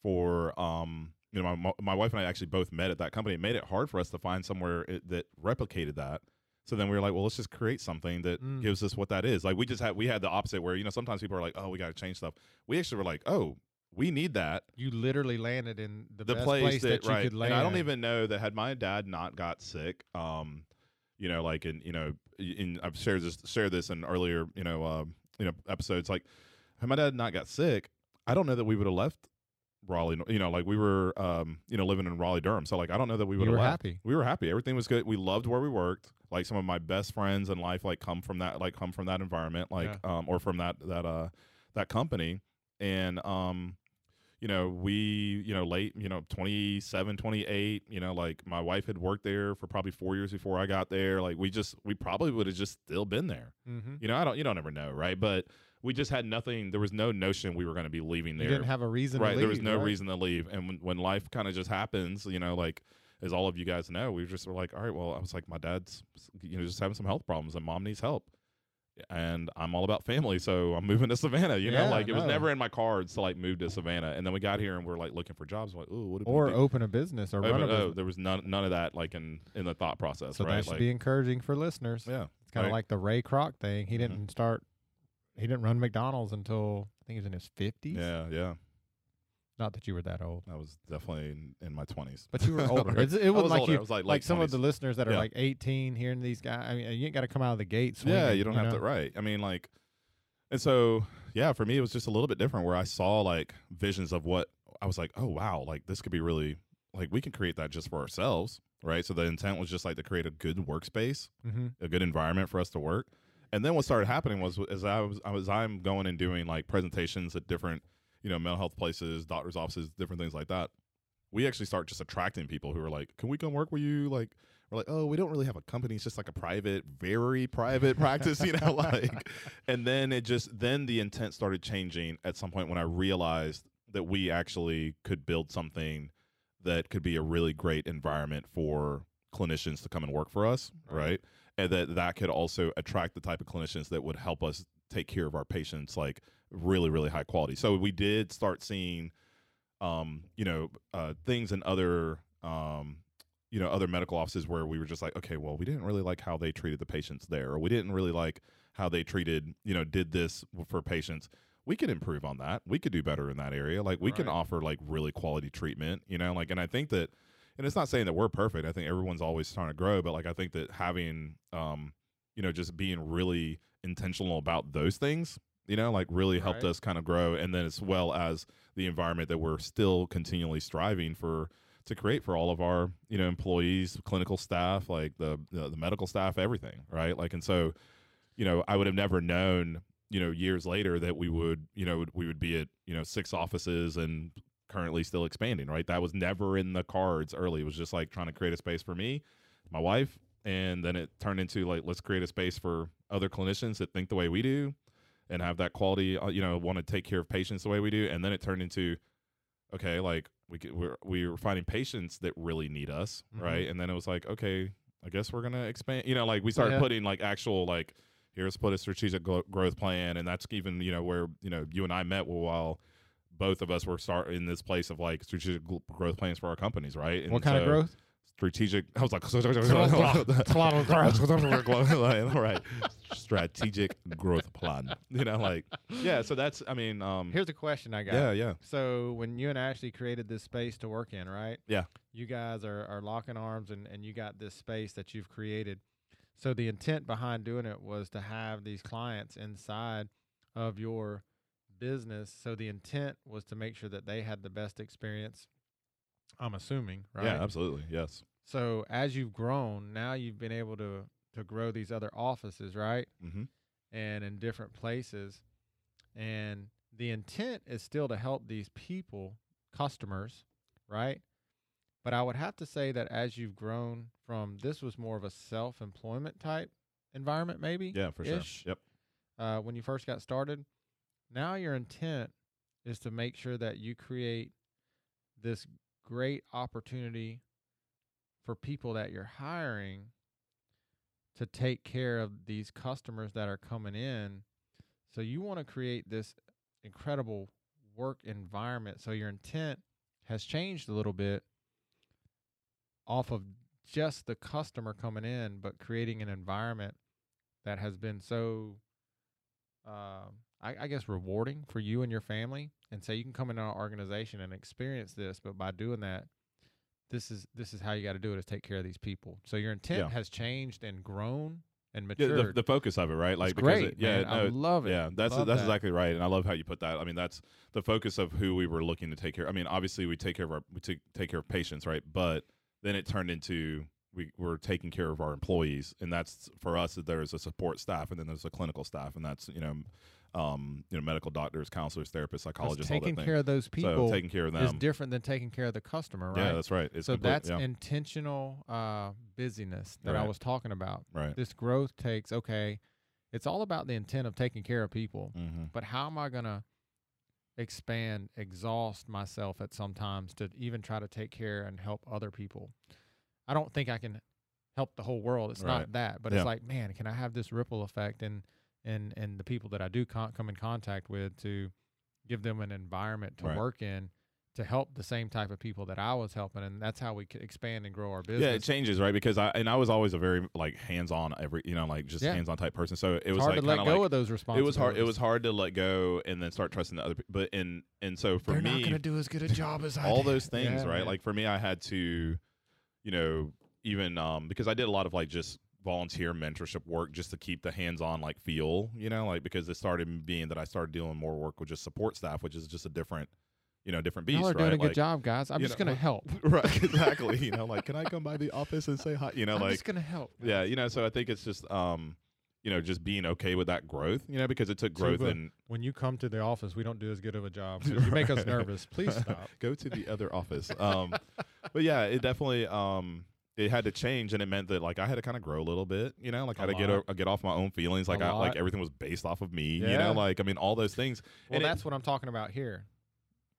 S1: for um you know my my wife and I actually both met at that company. It made it hard for us to find somewhere it, that replicated that. So then we were like, well, let's just create something that
S2: Mm.
S1: gives us what that is. Like we just had we had the opposite where you know sometimes people are like, oh, we got to change stuff. We actually were like, oh, we need that
S2: You literally landed in the,
S1: the place,
S2: place,
S1: that,
S2: you
S1: right.
S2: could land.
S1: And I don't even know that had my dad not got sick, um, you know, like in you know, in I've shared this shared this in earlier, you know, uh, you know, episodes. Like, had my dad not got sick, I don't know that we would have left Raleigh. You know, like we were, um, you know, living in Raleigh, Durham. So like, I don't know that we would have left.
S2: happy.
S1: We were happy. Everything was good. We loved where we worked. Like some of my best friends in life, like come from that, like come from that environment, like um, or from that that uh that company, and um you know, we, you know, late, you know, 27, 28, you know, like my wife had worked there for probably four years before I got there. Like we just, we probably would have just still been there.
S2: Mm-hmm.
S1: You know, I don't, you don't ever know, right? But we just had nothing, there was no notion we were going to be leaving
S2: You
S1: there.
S2: didn't have a reason. To leave. Right.
S1: There was no
S2: right?
S1: reason to leave. And when, when life kind of just happens, you know, like, as all of you guys know, we just were like, all right, well, I was like, my dad's, you know, just having some health problems and mom needs help. And I'm all about family, so I'm moving to Savannah. You
S2: Yeah,
S1: know, like it was
S2: no.
S1: never in my cards to like move to Savannah. And then we got here and we're like looking for jobs. Like, ooh, what do we
S2: Or
S1: do?
S2: open a business or
S1: Oh,
S2: run a
S1: oh, there was none none of that like in in the thought process,
S2: So
S1: right?
S2: that should
S1: like,
S2: be encouraging for listeners.
S1: yeah,
S2: It's kind of
S1: right.
S2: like the Ray Kroc thing. He
S1: Mhm.
S2: didn't start. He didn't run McDonald's until I think he was in his fifties.
S1: yeah, yeah.
S2: Not that you were that old,
S1: I was definitely in, in my twenties,
S2: but you were older. It's, it wasn't
S1: was
S2: like
S1: older.
S2: you
S1: I was like late
S2: some of
S1: 20s.
S2: the listeners that are
S1: Yeah.
S2: like eighteen hearing these guys. I mean, you ain't got to come out of the gate. Swinging,
S1: Yeah, you don't have
S2: know?
S1: to. Right. I mean, like, and so yeah, for me, it was just a little bit different where I saw like visions of what I was like, oh wow, like this could be really like we can create that just for ourselves, right? So the intent was just like to create a good workspace,
S2: Mm-hmm.
S1: a good environment for us to work. And then what started happening was as I was, I was I'm going and doing like presentations at different, you know, mental health places, doctors' offices, different things like that. We actually start just attracting people who are like, "Can we come work with you?" Like, we're like, "Oh, we don't really have a company; it's just like a private, very private practice, you know." Like, and then it just then the intent started changing at some point when I realized that we actually could build something that could be a really great environment for clinicians to come and work for us,
S2: Right.
S1: right? And that that could also attract the type of clinicians that would help us take care of our patients like really really high quality. So we did start seeing um you know uh things in other um you know other medical offices where we were just like okay well we didn't really like how they treated the patients there or we didn't really like how they treated you know did this for patients. We could improve on that. We could do better in that area. Like we can offer like really quality treatment you know? Like and i think that and it's not saying that we're perfect. I think everyone's always trying to grow but like i think that having um you know just being really intentional about those things you know like really helped
S2: Right.
S1: us kind of grow and then as well as the environment that we're still continually striving for to create for all of our you know employees clinical staff like the the, the medical staff everything right like and so you know, I would have never known, you know, years later that we would, you know, we would be at, you know, six offices and currently still expanding, right? That was never in the cards early. It was just like trying to create a space for me, my wife, and then it turned into like let's create a space for other clinicians that think the way we do and have that quality, uh, you know, want to take care of patients the way we do, and then it turned into okay, like we could, we're we were finding patients that really need us,
S2: Mhm.
S1: right? And then it was like, okay, I guess we're gonna expand. You know, like we started
S2: Yeah.
S1: putting like actual like here's put a strategic growth plan, and that's even you know where you know you and I met while both of us were start in this place of like strategic growth plans for our companies, right? And
S2: what kind of growth?
S1: Strategic. I was like, right. Strategic growth plan. You know, like yeah. So that's. I mean, um.
S2: Here's a question I got.
S1: yeah, yeah.
S2: So when you and Ashley created this space to work in, right?
S1: Yeah.
S2: You guys are, are locking arms and, and you got this space that you've created. So the intent behind doing it was to have these clients inside of your business. So the intent was to make sure that they had the best experience. I'm assuming, right?
S1: Yeah, absolutely. Yes.
S2: So as you've grown, now you've been able to to grow these other offices, right?
S1: Mm-hmm.
S2: and in different places. And the intent is still to help these people, customers, right? But I would have to say that as you've grown from this was more of a self employment type environment, maybe.
S1: Yeah, for sure. Yep.
S2: Uh, when you first got started. Now your intent is to make sure that you create this great opportunity for people that you're hiring to take care of these customers that are coming in. So you want to create this incredible work environment. So your intent has changed a little bit off of just the customer coming in, but creating an environment that has been so, uh, I, I guess, rewarding for you and your family. And so you can come into our organization and experience this, but by doing that, this is this is how you got to do it is take care of these people. So your intent
S1: Yeah.
S2: has changed and grown and
S1: Yeah,
S2: matured.
S1: the, the focus of it, right? Like
S2: it's
S1: because
S2: great,
S1: it, yeah,
S2: man. I love it.
S1: yeah, that's
S2: Love
S1: that's
S2: that.
S1: exactly right, and I love how you put that. I mean, that's the focus of who we were looking to take care. I mean, obviously we take care of our we take take care of patients, right? But then it turned into we we're taking care of our employees, and that's for us. There's a support staff, and then there's a clinical staff, and that's you know, um, you know, medical doctors, counselors, therapists, psychologists, all
S2: taking
S1: that
S2: care
S1: thing.
S2: of those people
S1: so taking care of them is
S2: different than taking care of the customer, right?
S1: yeah, that's right. It's
S2: so
S1: complete-
S2: that's
S1: yeah,
S2: intentional uh, busyness that I was talking about.
S1: right.
S2: This growth takes okay. It's all about the intent of taking care of people,
S1: Mm-hmm.
S2: but how am I gonna expand, exhaust myself at some times to even try to take care and help other people? I don't think I can help the whole world. It's
S1: Right.
S2: not that, but
S1: Yeah.
S2: it's like, man, can I have this ripple effect and and and the people that I do con- come in contact with to give them an environment to
S1: Right.
S2: work in to help the same type of people that I was helping, and that's how we could expand and grow our business.
S1: Yeah, it changes, right? Because I and I was always a very like hands-on every, you know, like just
S2: Yeah.
S1: hands-on type person. So it
S2: it's
S1: was
S2: hard
S1: like
S2: to let go
S1: like,
S2: of those
S1: responses.
S2: it
S1: was hard. It was hard to let go and then start trusting the other. people. But and and so for
S2: They're
S1: me,
S2: not going to do as good a job as I
S1: all
S2: did.
S1: those things,
S2: Yeah,
S1: right?
S2: man.
S1: Like for me, I had to, you know, even um because I did a lot of like just volunteer mentorship work just to keep the hands-on like feel, you know, like because it started being that I started doing more work with just support staff, which is just a different, you know, different beast,
S2: Y'all are
S1: right?
S2: doing a good
S1: Like-
S2: job, guys. I'm just
S1: know,
S2: going to help.
S1: right? Exactly. you know, like can I come by the office and say hi? You know,
S2: I'm
S1: like
S2: just going to help.
S1: yeah, you know, so I think it's just um, you know, just being okay with that growth, you know, because it took growth
S2: Tuba.
S1: and
S2: When you come to the office, we don't do as good of a job. So you make us nervous. Please stop.
S1: go to the other office. Um, but yeah, it definitely um, it had to change, and it meant that like I had to kind of grow a little bit, you know, like I had to get
S2: lot.
S1: o- get off my own feelings, like I like everything was based off of me, you
S2: Yeah.
S1: know, like I mean all those things,
S2: Well,
S1: And it-
S2: that's what I'm talking about here.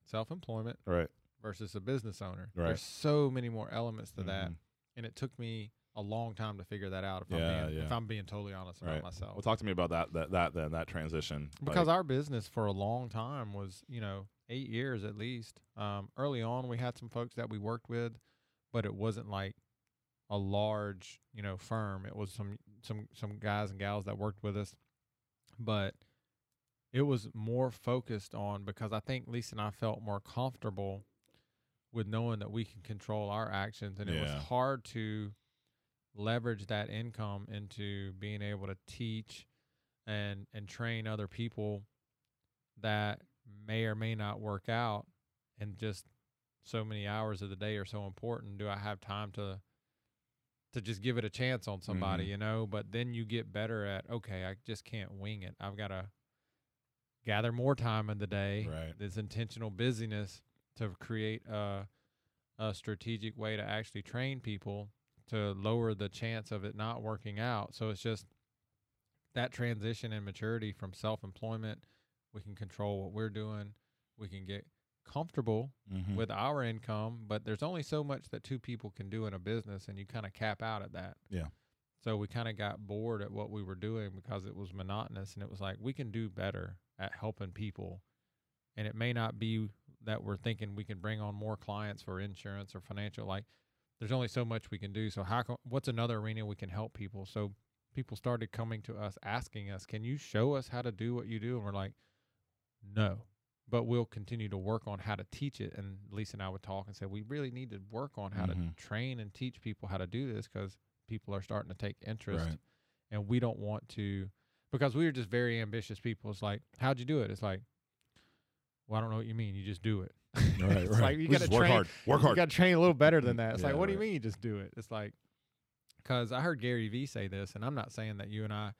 S2: Self-employment
S1: right?
S2: versus a business owner.
S1: Right.
S2: There's so many more elements to that,
S1: Mhm.
S2: and it took me a long time to figure that out. If
S1: Yeah,
S2: I'm being, if. I'm being totally honest about
S1: Right.
S2: myself.
S1: Well, talk to me about that that that then that transition
S2: because our business for a long time was you know eight years at least um, early on we had some folks that we worked with but it wasn't like a large you know firm. It was some some some guys and gals that worked with us but it was more focused on because i think lisa and i felt more comfortable with knowing that we can control our actions and it was hard to leverage that income into being able to teach and and train other people that may or may not work out and just so many hours of the day are so important. Do i have time to to just give it a chance on somebody,
S1: Mhm.
S2: you know. But then you get better at okay, I just can't wing it. I've got to gather more time in the day.
S1: Right.
S2: This intentional busyness to create a a strategic way to actually train people to lower the chance of it not working out. So it's just that transition and maturity from self employment. We can control what we're doing. We can get comfortable
S1: Mhm.
S2: with our income, but there's only so much that two people can do in a business, and you kind of cap out at that.
S1: Yeah.
S2: So we kind of got bored at what we were doing because it was monotonous, and it was like we can do better at helping people. And it may not be that we're thinking we can bring on more clients for insurance or financial. Like, there's only so much we can do. So how? Can, what's another arena we can help people? So people started coming to us asking us, "Can you show us how to do what you do?" And we're like, "No." But we'll continue to work on how to teach it. And Lisa and I would talk and say, we really need to work on how
S1: Mhm.
S2: to train and teach people how to do this because people are starting to take interest.
S1: Right.
S2: And we don't want to, because we are just very ambitious people. It's like, how'd you do it? It's like, well, I don't know what you mean. You just do it.
S1: Right,
S2: it's
S1: right.
S2: like you got to
S1: just work hard. Work
S2: You got to train a little better than that. It's
S1: Yeah,
S2: like, what do you mean you just do it? It's like, because I heard Gary Vee say this, and I'm not saying that you and I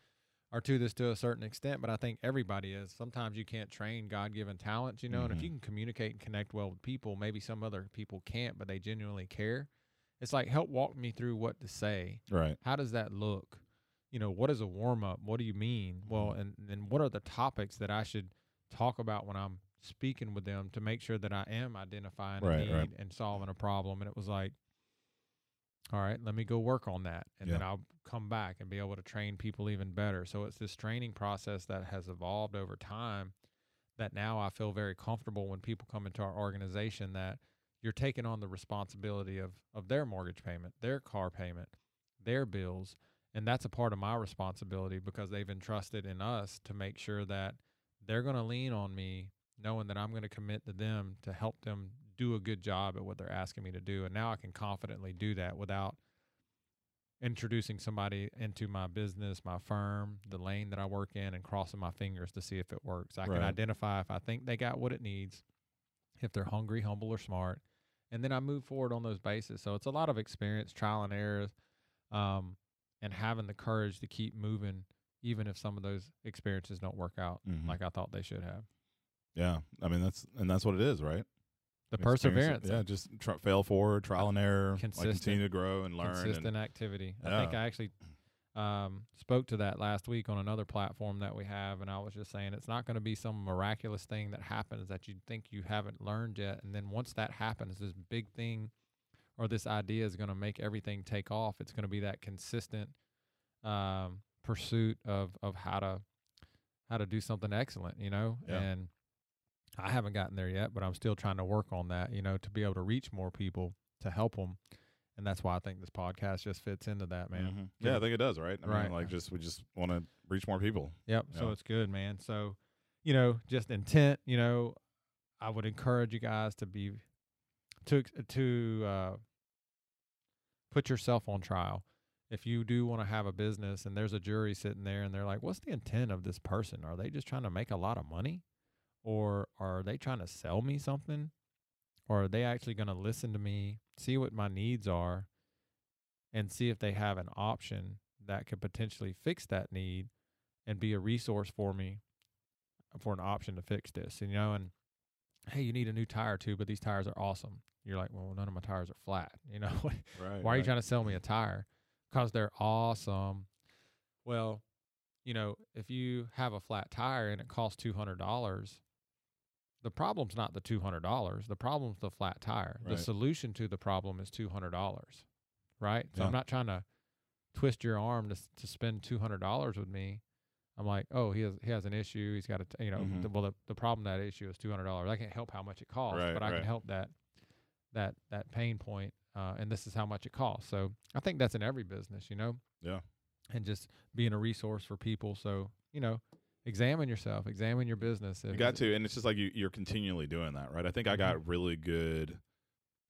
S2: are to this to a certain extent, but I think everybody is. Sometimes you can't train God given talents, you know, and if you can communicate and connect well with people, maybe some other people can't, but they genuinely care. It's like, help walk me through what to say.
S1: Right.
S2: How does that look? You know, what is a warm up? What do you mean? Well,
S1: Mm-hmm.
S2: and, and what are the topics that I should talk about when I'm speaking with them to make sure that I am identifying a need
S1: right.
S2: and solving a problem? And it was like, all right, let me go work on that. And then I'll come back and be able to train people even better. So it's this training process that has evolved over time that now I feel very comfortable when people come into our organization that you're taking on the responsibility of, of their mortgage payment, their car payment, their bills. And that's a part of my responsibility because they've entrusted in us to make sure that they're going to lean on me, knowing that I'm going to commit to them to help them do a good job at what they're asking me to do. And now I can confidently do that without introducing somebody into my business, my firm, the lane that I work in, and crossing my fingers to see if it works. I can identify if I think they got what it needs, if they're hungry, humble, or smart, and then I move forward on those bases. So it's a lot of experience, trial and error, um, and having the courage to keep moving, even if some of those experiences don't work out
S1: Mhm.
S2: like I thought they should have.
S1: Yeah. I mean that's and that's what it is, right?
S2: The perseverance,
S1: Yeah. Just tr- fail forward, trial and error, like continue to grow and learn.
S2: consistent
S1: And,
S2: activity. I think I actually um, spoke to that last week on another platform that we have, and I was just saying it's not going to be some miraculous thing that happens that you think you haven't learned yet, and then once that happens, this big thing or this idea is going to make everything take off. It's going to be that consistent um, pursuit of of how to how to do something excellent, you know,
S1: Yeah.
S2: and. I haven't gotten there yet, but I'm still trying to work on that, you know, to be able to reach more people to help them. And that's why I think this podcast just fits into that, man.
S1: Mhm. Yeah, I think it does, right? I
S2: Right.
S1: mean, like just we just want to reach more people.
S2: Yep. So it's good, man. So, you know, just intent, you know, I would encourage you guys to be to to uh put yourself on trial. If you do want to have a business and there's a jury sitting there and they're like, "What's the intent of this person? Are they just trying to make a lot of money or are they trying to sell me something? Or are they actually going to listen to me, see what my needs are and see if they have an option that could potentially fix that need and be a resource for me uh, for an option to fix this, And, you know, and hey, you need a new tire too, but these tires are awesome. You're like, well, none of my tires are flat, you know.
S1: Right.
S2: Why are you trying to sell me a tire? Because they're awesome. Well, you know, if you have a flat tire and it costs two hundred dollars, the problem's not the two hundred dollars. The problem's the flat tire.
S1: Right.
S2: The solution to the problem is two hundred dollars. Right? So
S1: Yeah.
S2: I'm not trying to twist your arm to s- to spend two hundred dollars with me. I'm like, oh, he has he has an issue. He's got to, you know,
S1: Mhm.
S2: the, well, the, the problem that issue is two hundred dollars. I can't help how much it costs,
S1: Right,
S2: but I
S1: right.
S2: can help that that that pain point, uh, and this is how much it costs. So I think that's in every business, you know.
S1: Yeah.
S2: And just being a resource for people. So you know, examine yourself, examine your business.
S1: You got to, and it's just like you, you're continually doing that, right? I think I
S2: Mhm.
S1: got really good,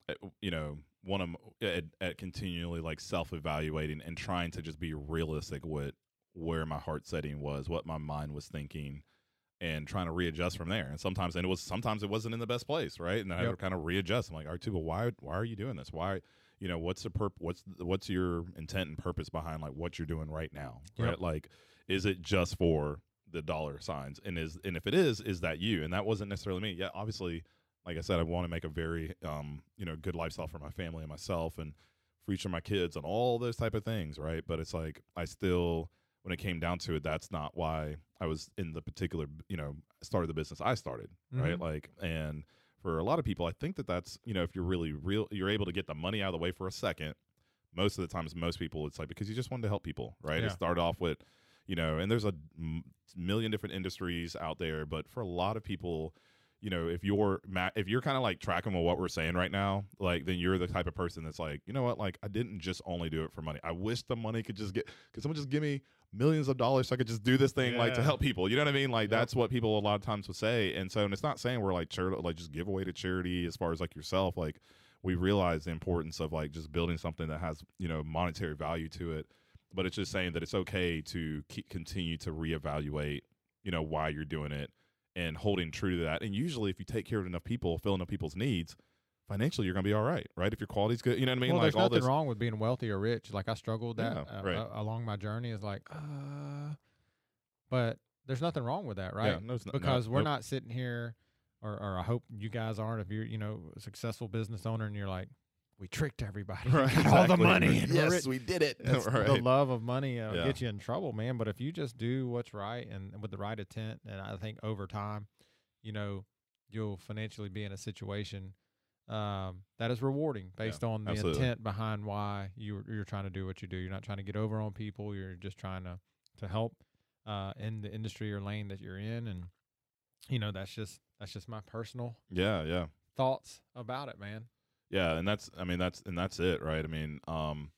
S1: at, you know, one of at, at continually like self evaluating and trying to just be realistic with where my heart setting was, what my mind was thinking, and trying to readjust from there. And sometimes, and it was sometimes it wasn't in the best place, right? And I had
S2: Yep.
S1: to kind of readjust. I'm like, all right, too, but why why are you doing this? Why you know what's the perp what's the, what's your intent and purpose behind like what you're doing right now
S2: Yep.
S1: right like is it just for the dollar signs and is and if it is is that you? And that wasn't necessarily me. Yeah obviously like i said i want to make a very um you know good lifestyle for my family and myself and for each of my kids and all those type of things right? But it's like i still when it came down to it that's not why i was in the particular you know started the business i started right?
S2: Mhm.
S1: like and for a lot of people i think that that's you know if you're really real you're able to get the money out of the way for a second most of the times most people it's like because you just wanted to help people right?
S2: Yeah.
S1: it started off with you know and there's a million different industries out there but for a lot of people you know if you're if you're kind of like tracking with what we're saying right now like then you're the type of person that's like you know what? Like i didn't just only do it for money. I wish the money could just get could someone just give me millions of dollars so i could just do this thing like to help people you know what i mean? Like
S2: Yep.
S1: that's what people a lot of times would say and so and it's not saying we're like charity like just give away to charity as far as like yourself like we realize the importance of like just building something that has you know monetary value to it but it's just saying that it's okay to keep, continue to reevaluate you know why you're doing it and holding true to that and usually if you take care of enough people fill enough people's needs financially you're gonna be all right right if your quality's good you know what i mean
S2: well,
S1: like
S2: there's nothing
S1: this
S2: wrong with being wealthy or rich. Like I struggled that
S1: Yeah,
S2: uh,
S1: right.
S2: uh, along my journey. Is like, uh, but there's nothing wrong with that, right?
S1: yeah, no, not- no,
S2: because we're
S1: nope.
S2: not sitting here, or, or I hope you guys aren't. If you're, you know, a successful business owner and you're like, we tricked everybody,
S1: Right,
S2: got all the money, and
S1: yes
S2: rich."
S1: we did it right
S2: The love of money uh,
S1: Yeah.
S2: gets you in trouble, man. But if you just do what's right and with the right intent, and I think over time, you know, you'll financially be in a situation um, that is rewarding based on the
S1: absolutely.
S2: intent behind why you're you're trying to do what you do. You're not trying to get over on people. You're just trying to to help uh, in the industry or lane that you're in, and you know that's just that's just my personal
S1: yeah yeah
S2: thoughts about it, man.
S1: Yeah, and that's I mean that's and that's it, right? I mean, um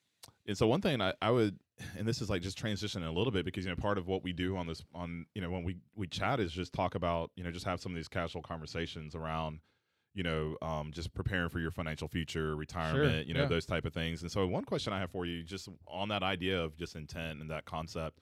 S1: and so one thing I, I would and this is like just transitioning a little bit because you know part of what we do on this on you know when we we chat is just talk about, you know, just have some of these casual conversations around you know, um, just preparing for your financial future, retirement, you know,
S2: yeah.
S1: those type of things. And so, one question I have for you, just on that idea of just intent and that concept,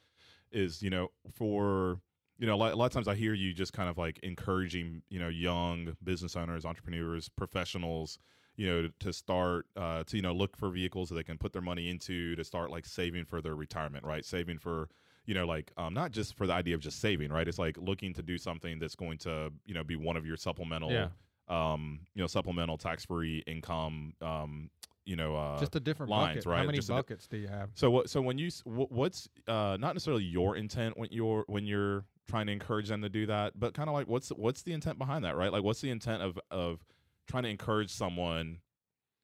S1: is you know, for you know, a lot, a lot of times I hear you just kind of like encouraging, you know, young business owners, entrepreneurs, professionals, you know, to start uh, to you know look for vehicles that they can put their money into to start like saving for their retirement, right? Saving for you know like um, not just for the idea of just saving, right? It's like looking to do something that's going to you know be one of your supplemental,
S2: Yeah.
S1: um, you know, supplemental tax free income, um, you know, uh,
S2: just a different
S1: lines,
S2: bucket.
S1: right?
S2: How many
S1: Just a di-
S2: buckets do you have?
S1: so what? So when you what's uh, not necessarily your intent when you're when you're trying to encourage them to do that, but kind of like what's what's the intent behind that, right? Like what's the intent of of trying to encourage someone,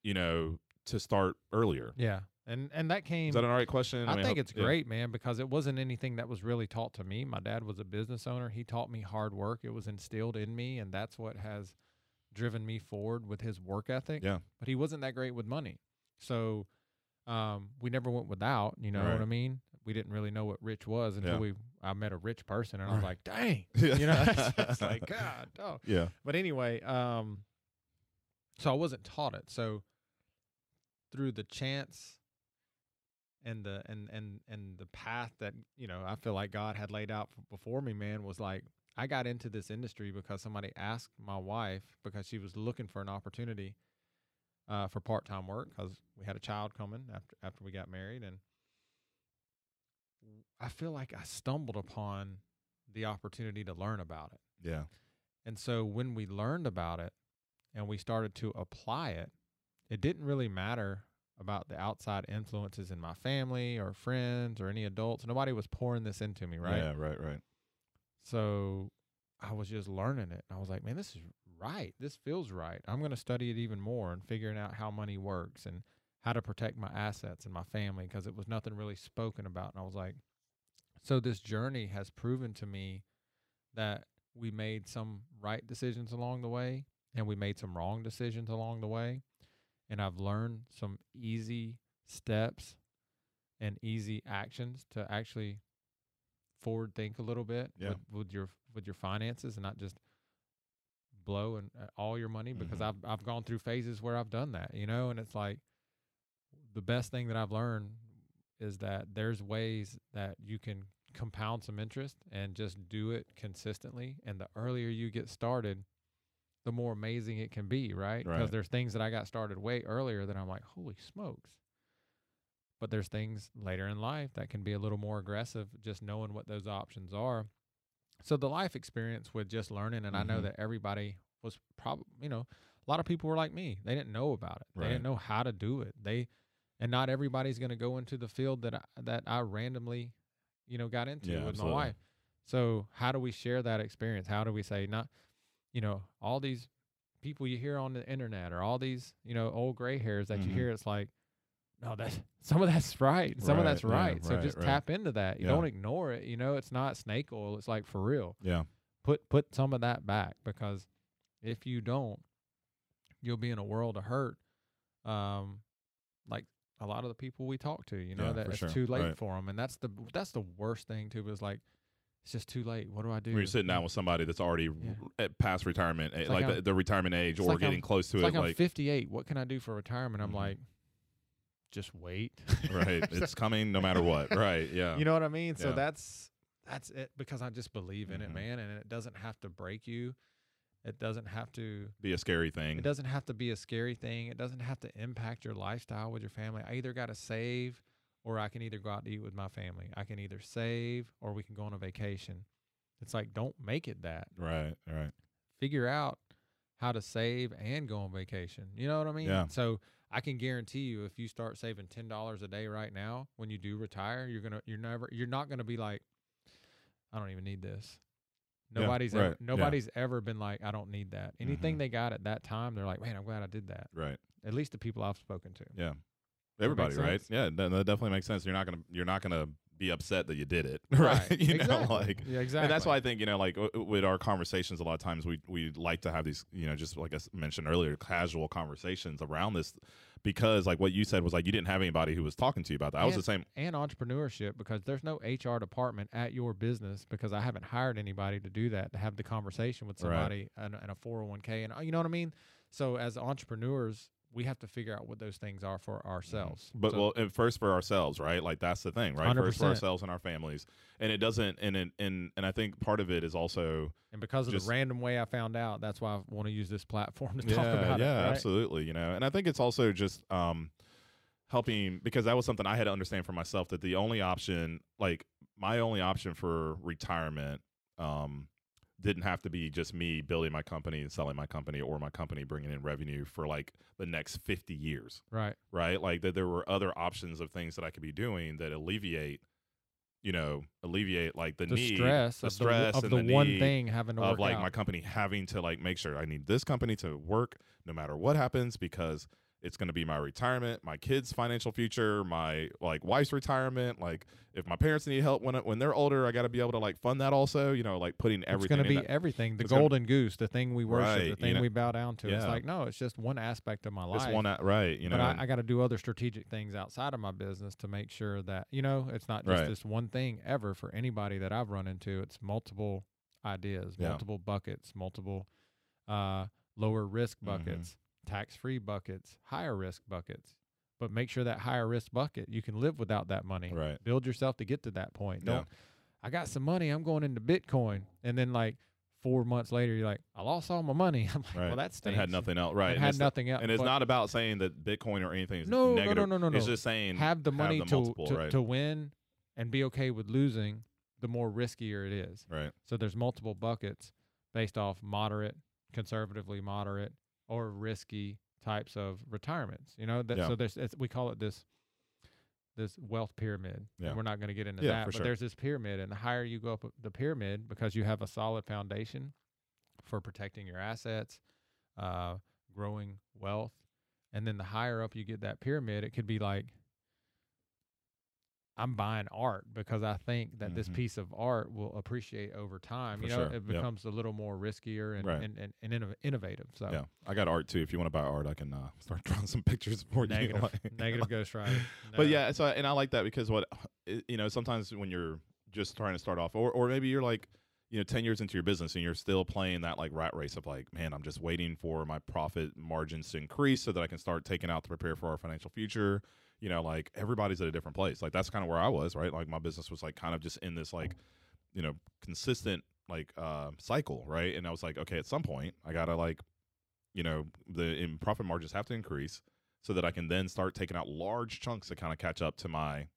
S1: you know, to start earlier?
S2: Yeah, and and that came.
S1: Is that an alright question?
S2: I,
S1: mean,
S2: think it's
S1: yeah.
S2: great, man, because it wasn't anything that was really taught to me. My dad was a business owner. He taught me hard work. It was instilled in me, and that's what has driven me forward with his work ethic.
S1: Yeah.
S2: But he wasn't that great with money. So um, we never went without, you know
S1: Right.
S2: what I mean? We didn't really know what rich was until
S1: Yeah.
S2: we I met a rich person and I was
S1: Right.
S2: like, dang.
S1: Yeah.
S2: You know, it's like, God, Oh.
S1: Yeah.
S2: But anyway, um, so I wasn't taught it. So through the chance and the and and and the path that you know I feel like God had laid out f- before me, man, was like I got into this industry because somebody asked my wife because she was looking for an opportunity uh, for part time work because we had a child coming after after we got married, and I feel like I stumbled upon the opportunity to learn about it.
S1: Yeah.
S2: And so when we learned about it and we started to apply it, it didn't really matter about the outside influences in my family or friends or any adults. Nobody was pouring this into me, right?
S1: Yeah. Right. Right.
S2: So I was just learning it. And I was like, man, this is right. This feels right. I'm going to study it even more and figuring out how money works and how to protect my assets and my family because it was nothing really spoken about. And I was like, so this journey has proven to me that we made some right decisions along the way and we made some wrong decisions along the way. And I've learned some easy steps and easy actions to actually forward think a little bit
S1: Yeah.
S2: with, with your with your finances and not just blow and uh, all your money because
S1: Mhm.
S2: I've I've gone through phases where I've done that, you know, and it's like the best thing that I've learned is that there's ways that you can compound some interest and just do it consistently and the earlier you get started the more amazing it can be, right? Because
S1: Right.
S2: there's things that I got started way earlier that I'm like, holy smokes. But there's things later in life that can be a little more aggressive, just knowing what those options are. So the life experience with just learning, and I know
S1: Mhm.
S2: that everybody was probably, you know, a lot of people were like me. They didn't know about it. They didn't know how to do it. They, and not everybody's going to go into the field that I, that I randomly, you know, got into
S1: Yeah,
S2: with
S1: absolutely.
S2: my wife. So how do we share that experience? How do we say not, you know, all these people you hear on the internet or all these, you know, old gray hairs that you
S1: Mhm.
S2: hear? It's like, no, that's some of that's right. Some of that's
S1: Right, yeah,
S2: so
S1: right,
S2: just
S1: right.
S2: tap into that. You
S1: Yeah.
S2: don't ignore it. You know, it's not snake oil. It's like for real.
S1: Yeah.
S2: Put put some of that back because if you don't, you'll be in a world of hurt. Um, like a lot of the people we talk to, you know,
S1: Yeah,
S2: that it's
S1: sure.
S2: too late
S1: Right.
S2: for 'em, and that's the that's the worst thing too. Is like it's just too late. What do I do?
S1: When you're sitting down with somebody that's already
S2: Yeah.
S1: r- at past retirement, eh,
S2: It's
S1: like,
S2: like
S1: the, the retirement age, or
S2: like I'm-
S1: getting close to it,
S2: like I'm 58. What can I do for retirement? I'm
S1: Mhm.
S2: like, just wait.
S1: right, it's coming no matter what. Right. Yeah.
S2: You know what I mean? So
S1: Yeah.
S2: that's that's it because I just believe in it,
S1: Mhm.
S2: man, and it doesn't have to break you. It doesn't have to
S1: be a scary thing.
S2: it doesn't have to be a scary thing. It doesn't have to impact your lifestyle with your family. I either got to save or I can either go out to eat with my family. I can either save or we can go on a vacation. It's like don't make it that.
S1: Right. Right.
S2: Figure out how to save and go on vacation. You know what I mean?
S1: Yeah.
S2: So I can guarantee you if you start saving ten dollars a day right now, when you do retire, you're gonna you're never you're not gonna be like, I don't even need this.
S1: Yeah,
S2: Nobody's ever,
S1: right, yeah.
S2: nobody's ever been like, I don't need that. Anything
S1: Mhm.
S2: they got at that time, they're like, man, I'm glad I did that.
S1: Right.
S2: At least the people I've spoken to.
S1: Yeah. Everybody, right? Yeah, that, that definitely makes sense. You're not gonna you're not gonna be upset that you did it,
S2: Right.
S1: you
S2: exactly.
S1: know, like.
S2: yeah, exactly.
S1: And that's why I think you know, like with our conversations, a lot of times we we like to have these, you know, just like I mentioned earlier, casual conversations around this, because like what you said was like you didn't have anybody who was talking to you about that. I was the same.
S2: and entrepreneurship because there's no HR department at your business because I haven't hired anybody to do that to have the conversation with
S1: Right.
S2: somebody and, and a 401k and uh, you know what I mean. So as entrepreneurs, we have to figure out what those things are for ourselves.
S1: But
S2: So-
S1: well, first for ourselves, right? Like that's the thing, right? First for ourselves and our families, and it doesn't, and it, and and I think part of it is also
S2: and because of
S1: just-
S2: the random way I found out, that's why I want to use this platform to talk about
S1: yeah,
S2: it. right?
S1: absolutely. You know, and I think it's also just um, helping because that was something I had to understand for myself that the only option, like my only option for retirement, um, didn't have to be just me building my company and selling my company or my company bringing in revenue for like the next 50 years
S2: Right.
S1: right like that there were other options of things that i could be doing that alleviate you know alleviate like the,
S2: The
S1: need
S2: stress
S1: the
S2: of
S1: stress
S2: the, of
S1: and
S2: the, one thing having to
S1: of like
S2: out.
S1: my company having to like make sure I need this company to work no matter what happens because it's going to be my retirement, my kids' financial future, my like wife's retirement. Like if my parents need help when when they're older, I got to be able to like fund that also. You know, like putting everything.
S2: it's going to be
S1: that.
S2: everything. The
S1: it's gonna-
S2: golden goose, the thing we worship,
S1: Right,
S2: the
S1: you
S2: thing
S1: know-
S2: we bow down to. It's like, no, it's just one aspect of my life.
S1: Just one right, you know.
S2: but I, I got to do other strategic things outside of my business to make sure that you know it's not just
S1: Right.
S2: this one thing ever for anybody that I've run into. It's multiple ideas,
S1: Yeah.
S2: multiple buckets, multiple uh, lower risk
S1: Mhm.
S2: buckets, tax free buckets, higher risk buckets. But make sure that higher risk bucket you can live without that money.
S1: right.
S2: Build yourself to get to that point.
S1: Yeah.
S2: Don't. I got some money. I'm going into Bitcoin, and then like four months later, you're like, I lost all my money. I'm like,
S1: Right.
S2: well, that's
S1: And had nothing else, right?
S2: And had nothing else.
S1: and it's not about saying that Bitcoin or anything is
S2: No, no, no, no, no, no.
S1: It's just saying
S2: have the money
S1: the
S2: to
S1: multiple,
S2: to,
S1: right.
S2: to win and be okay with losing, the more riskier it is.
S1: right.
S2: So there's multiple buckets based off moderate, conservatively moderate, or risky types of retirements. You know, that,
S1: Yeah.
S2: so there's it's, we call it this this wealth pyramid.
S1: Yeah.
S2: And we're not going to get into
S1: Yeah,
S2: that, but
S1: sure.
S2: there's this pyramid, and the higher you go up the pyramid, because you have a solid foundation for protecting your assets, uh, growing wealth, and then the higher up you get that pyramid, it could be like I'm buying art because I think that this
S1: Mhm.
S2: piece of art will appreciate over time.
S1: For
S2: you know,
S1: sure,
S2: it
S1: yep.
S2: becomes a little more riskier and
S1: Right.
S2: and, and, and innov- innovative. So
S1: Yeah, I got art too. If you want to buy art, I can uh, start drawing some pictures for you.
S2: negative,
S1: like-
S2: negative ghostwriter.
S1: But
S2: No.
S1: yeah, so and I like that because what you know, sometimes when you're just trying to start off, or or maybe you're like, you know, ten years into your business and you're still playing that like rat race of like, man, I'm just waiting for my profit margins to increase so that I can start taking out to prepare for our financial future. You know, like everybody's at a different place. Like that's kind of where I was, right? Like my business was like kind of just in this like, you know, consistent like uh cycle, right? And I was like, okay, at some point I gotta like, you know, the in profit margins have to increase so that I can then start taking out large chunks to kind of catch up to my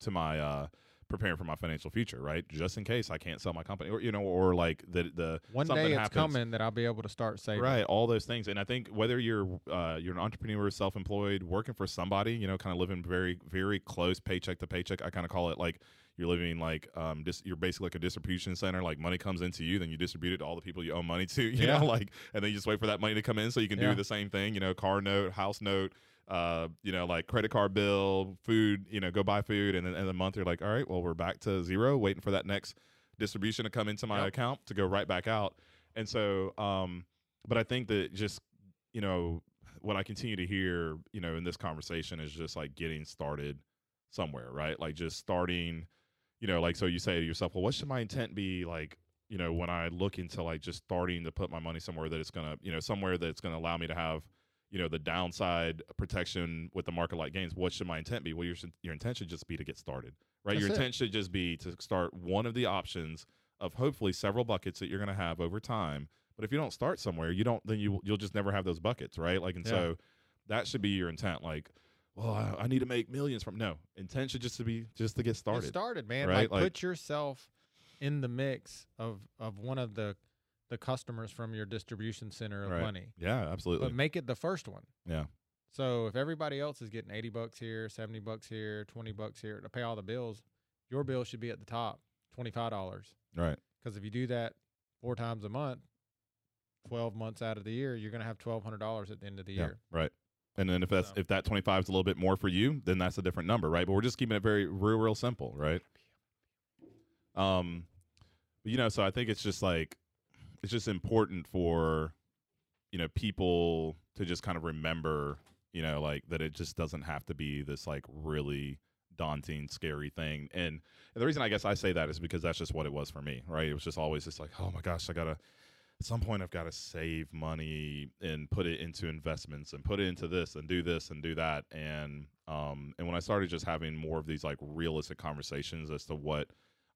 S1: to my uh preparing for my financial future, right? Just in case I can't sell my company, or you know, or like the the
S2: One day it's
S1: happens.
S2: coming that I'll be able to start saving.
S1: Right, all those things, and I think whether you're uh, you're an entrepreneur, self-employed, working for somebody, you know, kind of living very very close paycheck to paycheck. I kind of call it like you're living like um, dis- you're basically like a distribution center. Like money comes into you, then you distribute it to all the people you owe money to. You
S2: Yeah.
S1: know, like, and then you just wait for that money to come in so you can
S2: Yeah.
S1: do the same thing. You know, car note, house note. Uh, you know, like credit card bill, food, you know, go buy food, and then in a month you're like, all right, well, we're back to zero, waiting for that next distribution to come into my
S2: Yep.
S1: account to go right back out. And so, um, but I think that just, you know, what I continue to hear, you know, in this conversation is just like getting started somewhere, right? Like just starting, you know, like so you say to yourself, well, what should my intent be like, you know, when I look into like just starting to put my money somewhere that it's gonna, you know, somewhere that's gonna allow me to have, you know, the downside protection with the market like gains. What should my intent be? Well, your your intent should just be to get started, right? your
S2: That's it.
S1: intent should just be to start one of the options of hopefully several buckets that you're going to have over time. But if you don't start somewhere, you don't then you you'll just never have those buckets, right? Like and
S2: Yeah.
S1: so that should be your intent. Like, well, I, I need to make millions from no intent should just to be just to get
S2: Get
S1: started.
S2: started, man.
S1: right?
S2: Like,
S1: Like-
S2: put yourself in the mix of of one of the the customers from your distribution center of
S1: Right.
S2: money,
S1: yeah, absolutely.
S2: but make it the first one.
S1: yeah,
S2: So if everybody else is getting 80 bucks here, 70 bucks here, 20 bucks here to pay all the bills, your bill should be at the top, $25.
S1: right.
S2: Because if you do that four times a month, 12 months out of the year, you're going to have $1,200 at the end of the
S1: Yeah,
S2: year.
S1: right. And then if that's
S2: So-
S1: if that 25 is a little bit more for you, then that's a different number, right? But we're just keeping it very real, real simple, right? Um, you know, so I think it's just like it's just important for you know people to just kind of remember, you know, like that it just doesn't have to be this like really daunting, scary thing. And, the reason I guess I say that is because that's just what it was for me, right? It was just always just like, oh my gosh, I gotta at some point I've got to save money and put it into investments and put it into this and do this and do that. And um and when I started just having more of these like realistic conversations as to what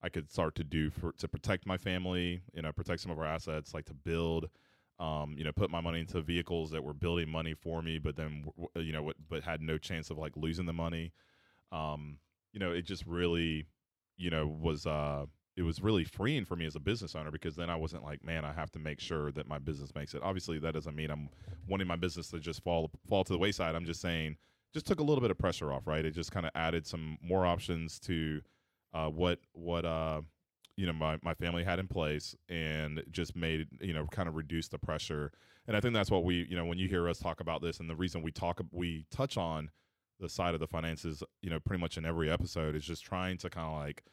S1: I could start to do for to protect my family, you know, protect some of our assets, like to build um, you know, put my money into vehicles that were building money for me, but then, you know, but had no chance of like losing the money. Um, you know, it just really, you know, was, uh, it was really freeing for me as a business owner because then I wasn't like, man, I have to make sure that my business makes it. Obviously, that doesn't mean I'm wanting my business to just fall fall to the wayside. I'm just saying, just took a little bit of pressure off, right? It just kind of added some more options to uh, what what uh, you know my, my family had in place and just made you know kind of reduce the pressure and i think that's what we you know when you hear us talk about this and the reason we talk we touch on the side of the finances you know pretty much in every episode is just trying to kind of like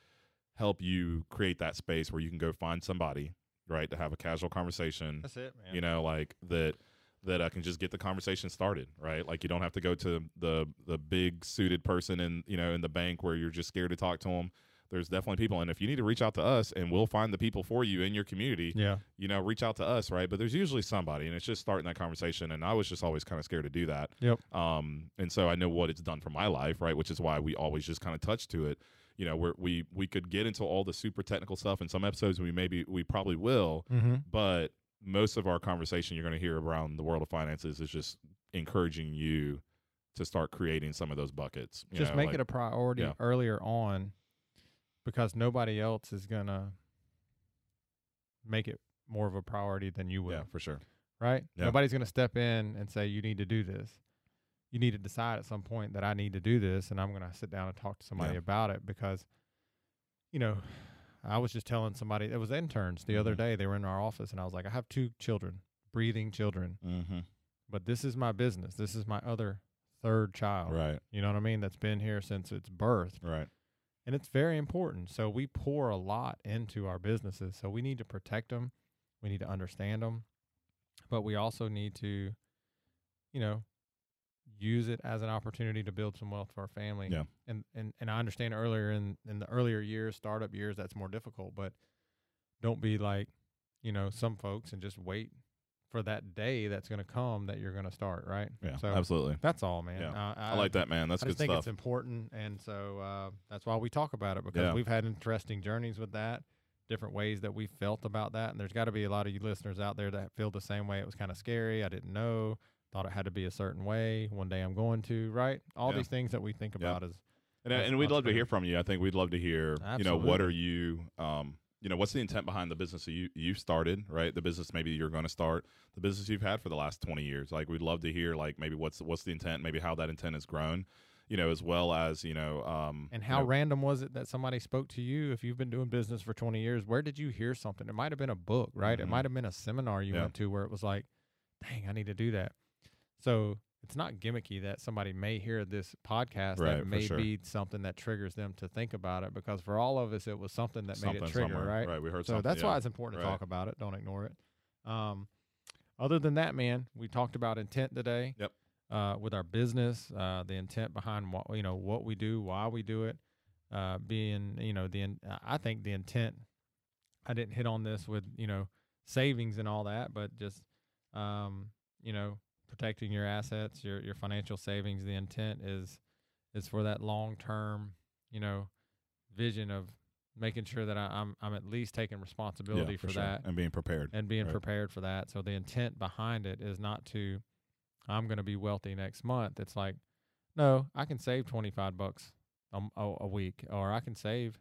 S1: help you create that space where you can go find somebody right to have a casual conversation
S2: That's it, man.
S1: you know like that that I can just get the conversation started, right? Like you don't have to go to the the big suited person in you know in the bank where you're just scared to talk to them. There's definitely people, and if you need to reach out to us, and we'll find the people for you in your community.
S2: yeah.
S1: You know, reach out to us, right? But there's usually somebody, and it's just starting that conversation. And I was just always kind of scared to do that.
S2: Yep.
S1: Um, and so I know what it's done for my life, right? Which is why we always just kind of touch to it. You know, where we we could get into all the super technical stuff in some episodes. We maybe we probably will,
S2: Mm-hmm.
S1: but most of our conversation you're going to hear around the world of finances is just encouraging you to start creating some of those buckets.
S2: Just
S1: know,
S2: make
S1: like-
S2: it a priority
S1: yeah.
S2: earlier on because nobody else is going to make it more of a priority than you will.
S1: yeah, for sure.
S2: right?
S1: Yeah.
S2: Nobody's going to step in and say you need to do this. You need to decide at some point that I need to do this, and I'm going to sit down and talk to somebody
S1: Yeah.
S2: about it because, you know, I was just telling somebody it was interns the other
S1: Mhm.
S2: day. They were in our office, and I was like, I have two children, breathing children,
S1: Mm-hmm.
S2: but this is my business. This is my other third child.
S1: Right,
S2: You know what I mean? That's been here since its birth
S1: right.
S2: And it's very important. So we pour a lot into our businesses. So we need to protect them. We need to understand them, but we also need to, you know, use it as an opportunity to build some wealth for our family.
S1: Yeah.
S2: And and and I understand earlier in in the earlier years, startup years, that's more difficult. But don't be like, you know, some folks and just wait for that day that's going to come that you're going to start. Right.
S1: Yeah,
S2: So
S1: absolutely.
S2: that's all, man.
S1: Yeah.
S2: Uh,
S1: I, like that, man. That's
S2: I
S1: good
S2: think
S1: stuff.
S2: it's important, and so uh, that's why we talk about it because
S1: Yeah.
S2: we've had interesting journeys with that. different ways that we felt about that. And there's got to be a lot of you listeners out there that feel the same way. It was kind of scary. I didn't know. Thought it had to be a certain way. One day I'm going to right. All
S1: Yeah.
S2: these things that we think about is
S1: And,
S2: as
S1: and we'd love to hear from you. I think we'd love to hear, you know, what are you, um, you know, what's the intent behind the business that you you started, right? The business maybe you're going to start, the business you've had for the last 20 years. Like we'd love to hear, like maybe what's what's the intent, maybe how that intent has grown, you know, as well as you know, um,
S2: And
S1: you
S2: how
S1: know,
S2: random was it that somebody spoke to you? If you've been doing business for 20 years, where did you hear something? It might have been a book, right? It
S1: Mhm.
S2: might have been a seminar you
S1: Yeah.
S2: went to where it was like, dang, I need to do that. So it's not gimmicky that somebody may hear this podcast
S1: Right,
S2: that may
S1: sure.
S2: be something that triggers them to think about it because for all of us, it was something that made
S1: something
S2: it trigger,
S1: somewhere,
S2: right?
S1: Right. We heard
S2: So that's
S1: yeah.
S2: why it's important to
S1: Right.
S2: talk about it. Don't ignore it. Um, other than that, man, we talked about intent today.
S1: Yep.
S2: Uh, with our business, uh, the intent behind what you know what we do, why we do it, uh, being you know the in, I think the intent. I didn't hit on this with you know savings and all that, but just um, you know protecting your assets, your your financial savings. The intent is is for that long term, you know, vision of making sure that I, I'm I'm at least taking responsibility
S1: yeah,
S2: for,
S1: sure.
S2: that
S1: and being prepared.
S2: and being
S1: Right.
S2: prepared for that. So the intent behind it is not to I'm going to be wealthy next month. It's like no, I can save 25 bucks a a week or I can save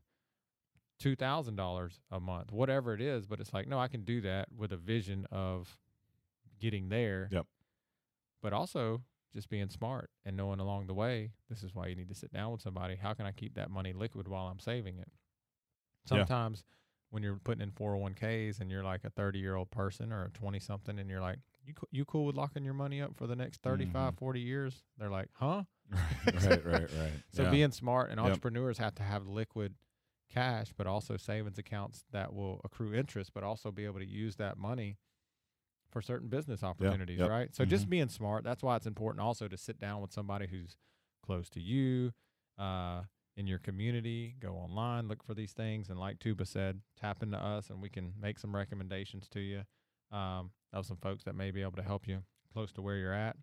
S2: $2,000 a month, whatever it is, but it's like no, I can do that with a vision of getting there.
S1: Yep.
S2: But also just being smart and knowing along the way, this is why you need to sit down with somebody. How can I keep that money liquid while I'm saving it?
S1: Yeah.
S2: Sometimes when you're putting in 401ks and you're like a 30 year old person or a 20 something and you're like, you, you cool with locking your money up for the next 35,
S1: Mhm.
S2: 40 years? They're like, huh?
S1: right, right, right, right.
S2: So
S1: yeah.
S2: being smart and
S1: Yep.
S2: entrepreneurs have to have liquid cash, but also savings accounts that will accrue interest, but also be able to use that money for certain business opportunities, right? So just
S1: mhm.
S2: being smart. That's why it's important also to sit down with somebody who's close to you, uh, in your community. Go online, look for these things, and like Tuba said, tap into us, and we can make some recommendations to you um, of some folks that may be able to help you close to where you're at.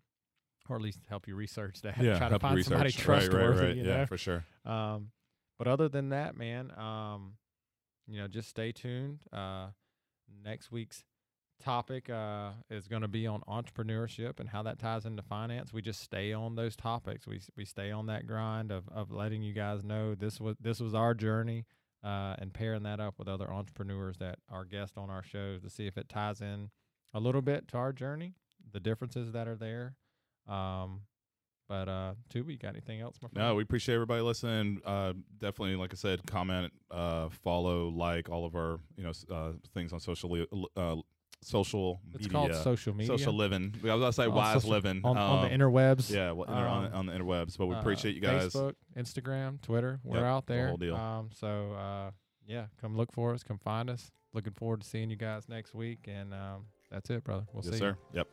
S2: Or at least help you research that.
S1: yeah,
S2: Try to
S1: you
S2: find somebody
S1: research. Right,
S2: trustworthy.
S1: Right, right,
S2: you
S1: yeah,
S2: know?
S1: for sure.
S2: Um, but other than that, man, um, you know, just stay tuned. Uh, next week's topic uh, is going to be on entrepreneurship and how that ties into finance. We just stay on those topics. We we stay on that grind of of letting you guys know this was this was our journey. Uh, and pairing that up with other entrepreneurs that are guests on our shows to see if it ties in a little bit to our journey, the differences that are there. Um, but uh, Tuba, you got anything else, my friend?
S1: No, we appreciate everybody listening. Uh, definitely, like I said, comment, uh, follow, like all of our you know uh, things on social uh, social
S2: It's
S1: media,
S2: called social media.
S1: social living. I was gonna say
S2: On
S1: wise
S2: social-
S1: living
S2: on, on
S1: um,
S2: the interwebs.
S1: Yeah, well, inter- on,
S2: um,
S1: on the interwebs. But we
S2: uh,
S1: appreciate you guys.
S2: Facebook, Instagram, Twitter. We're
S1: Yep,
S2: out
S1: the
S2: there.
S1: whole deal.
S2: Um, so uh, yeah, come look for us. Come find us. Looking forward to seeing you guys next week. And um, that's it, brother. We'll
S1: yes,
S2: see.
S1: sir.
S2: You.
S1: Yep.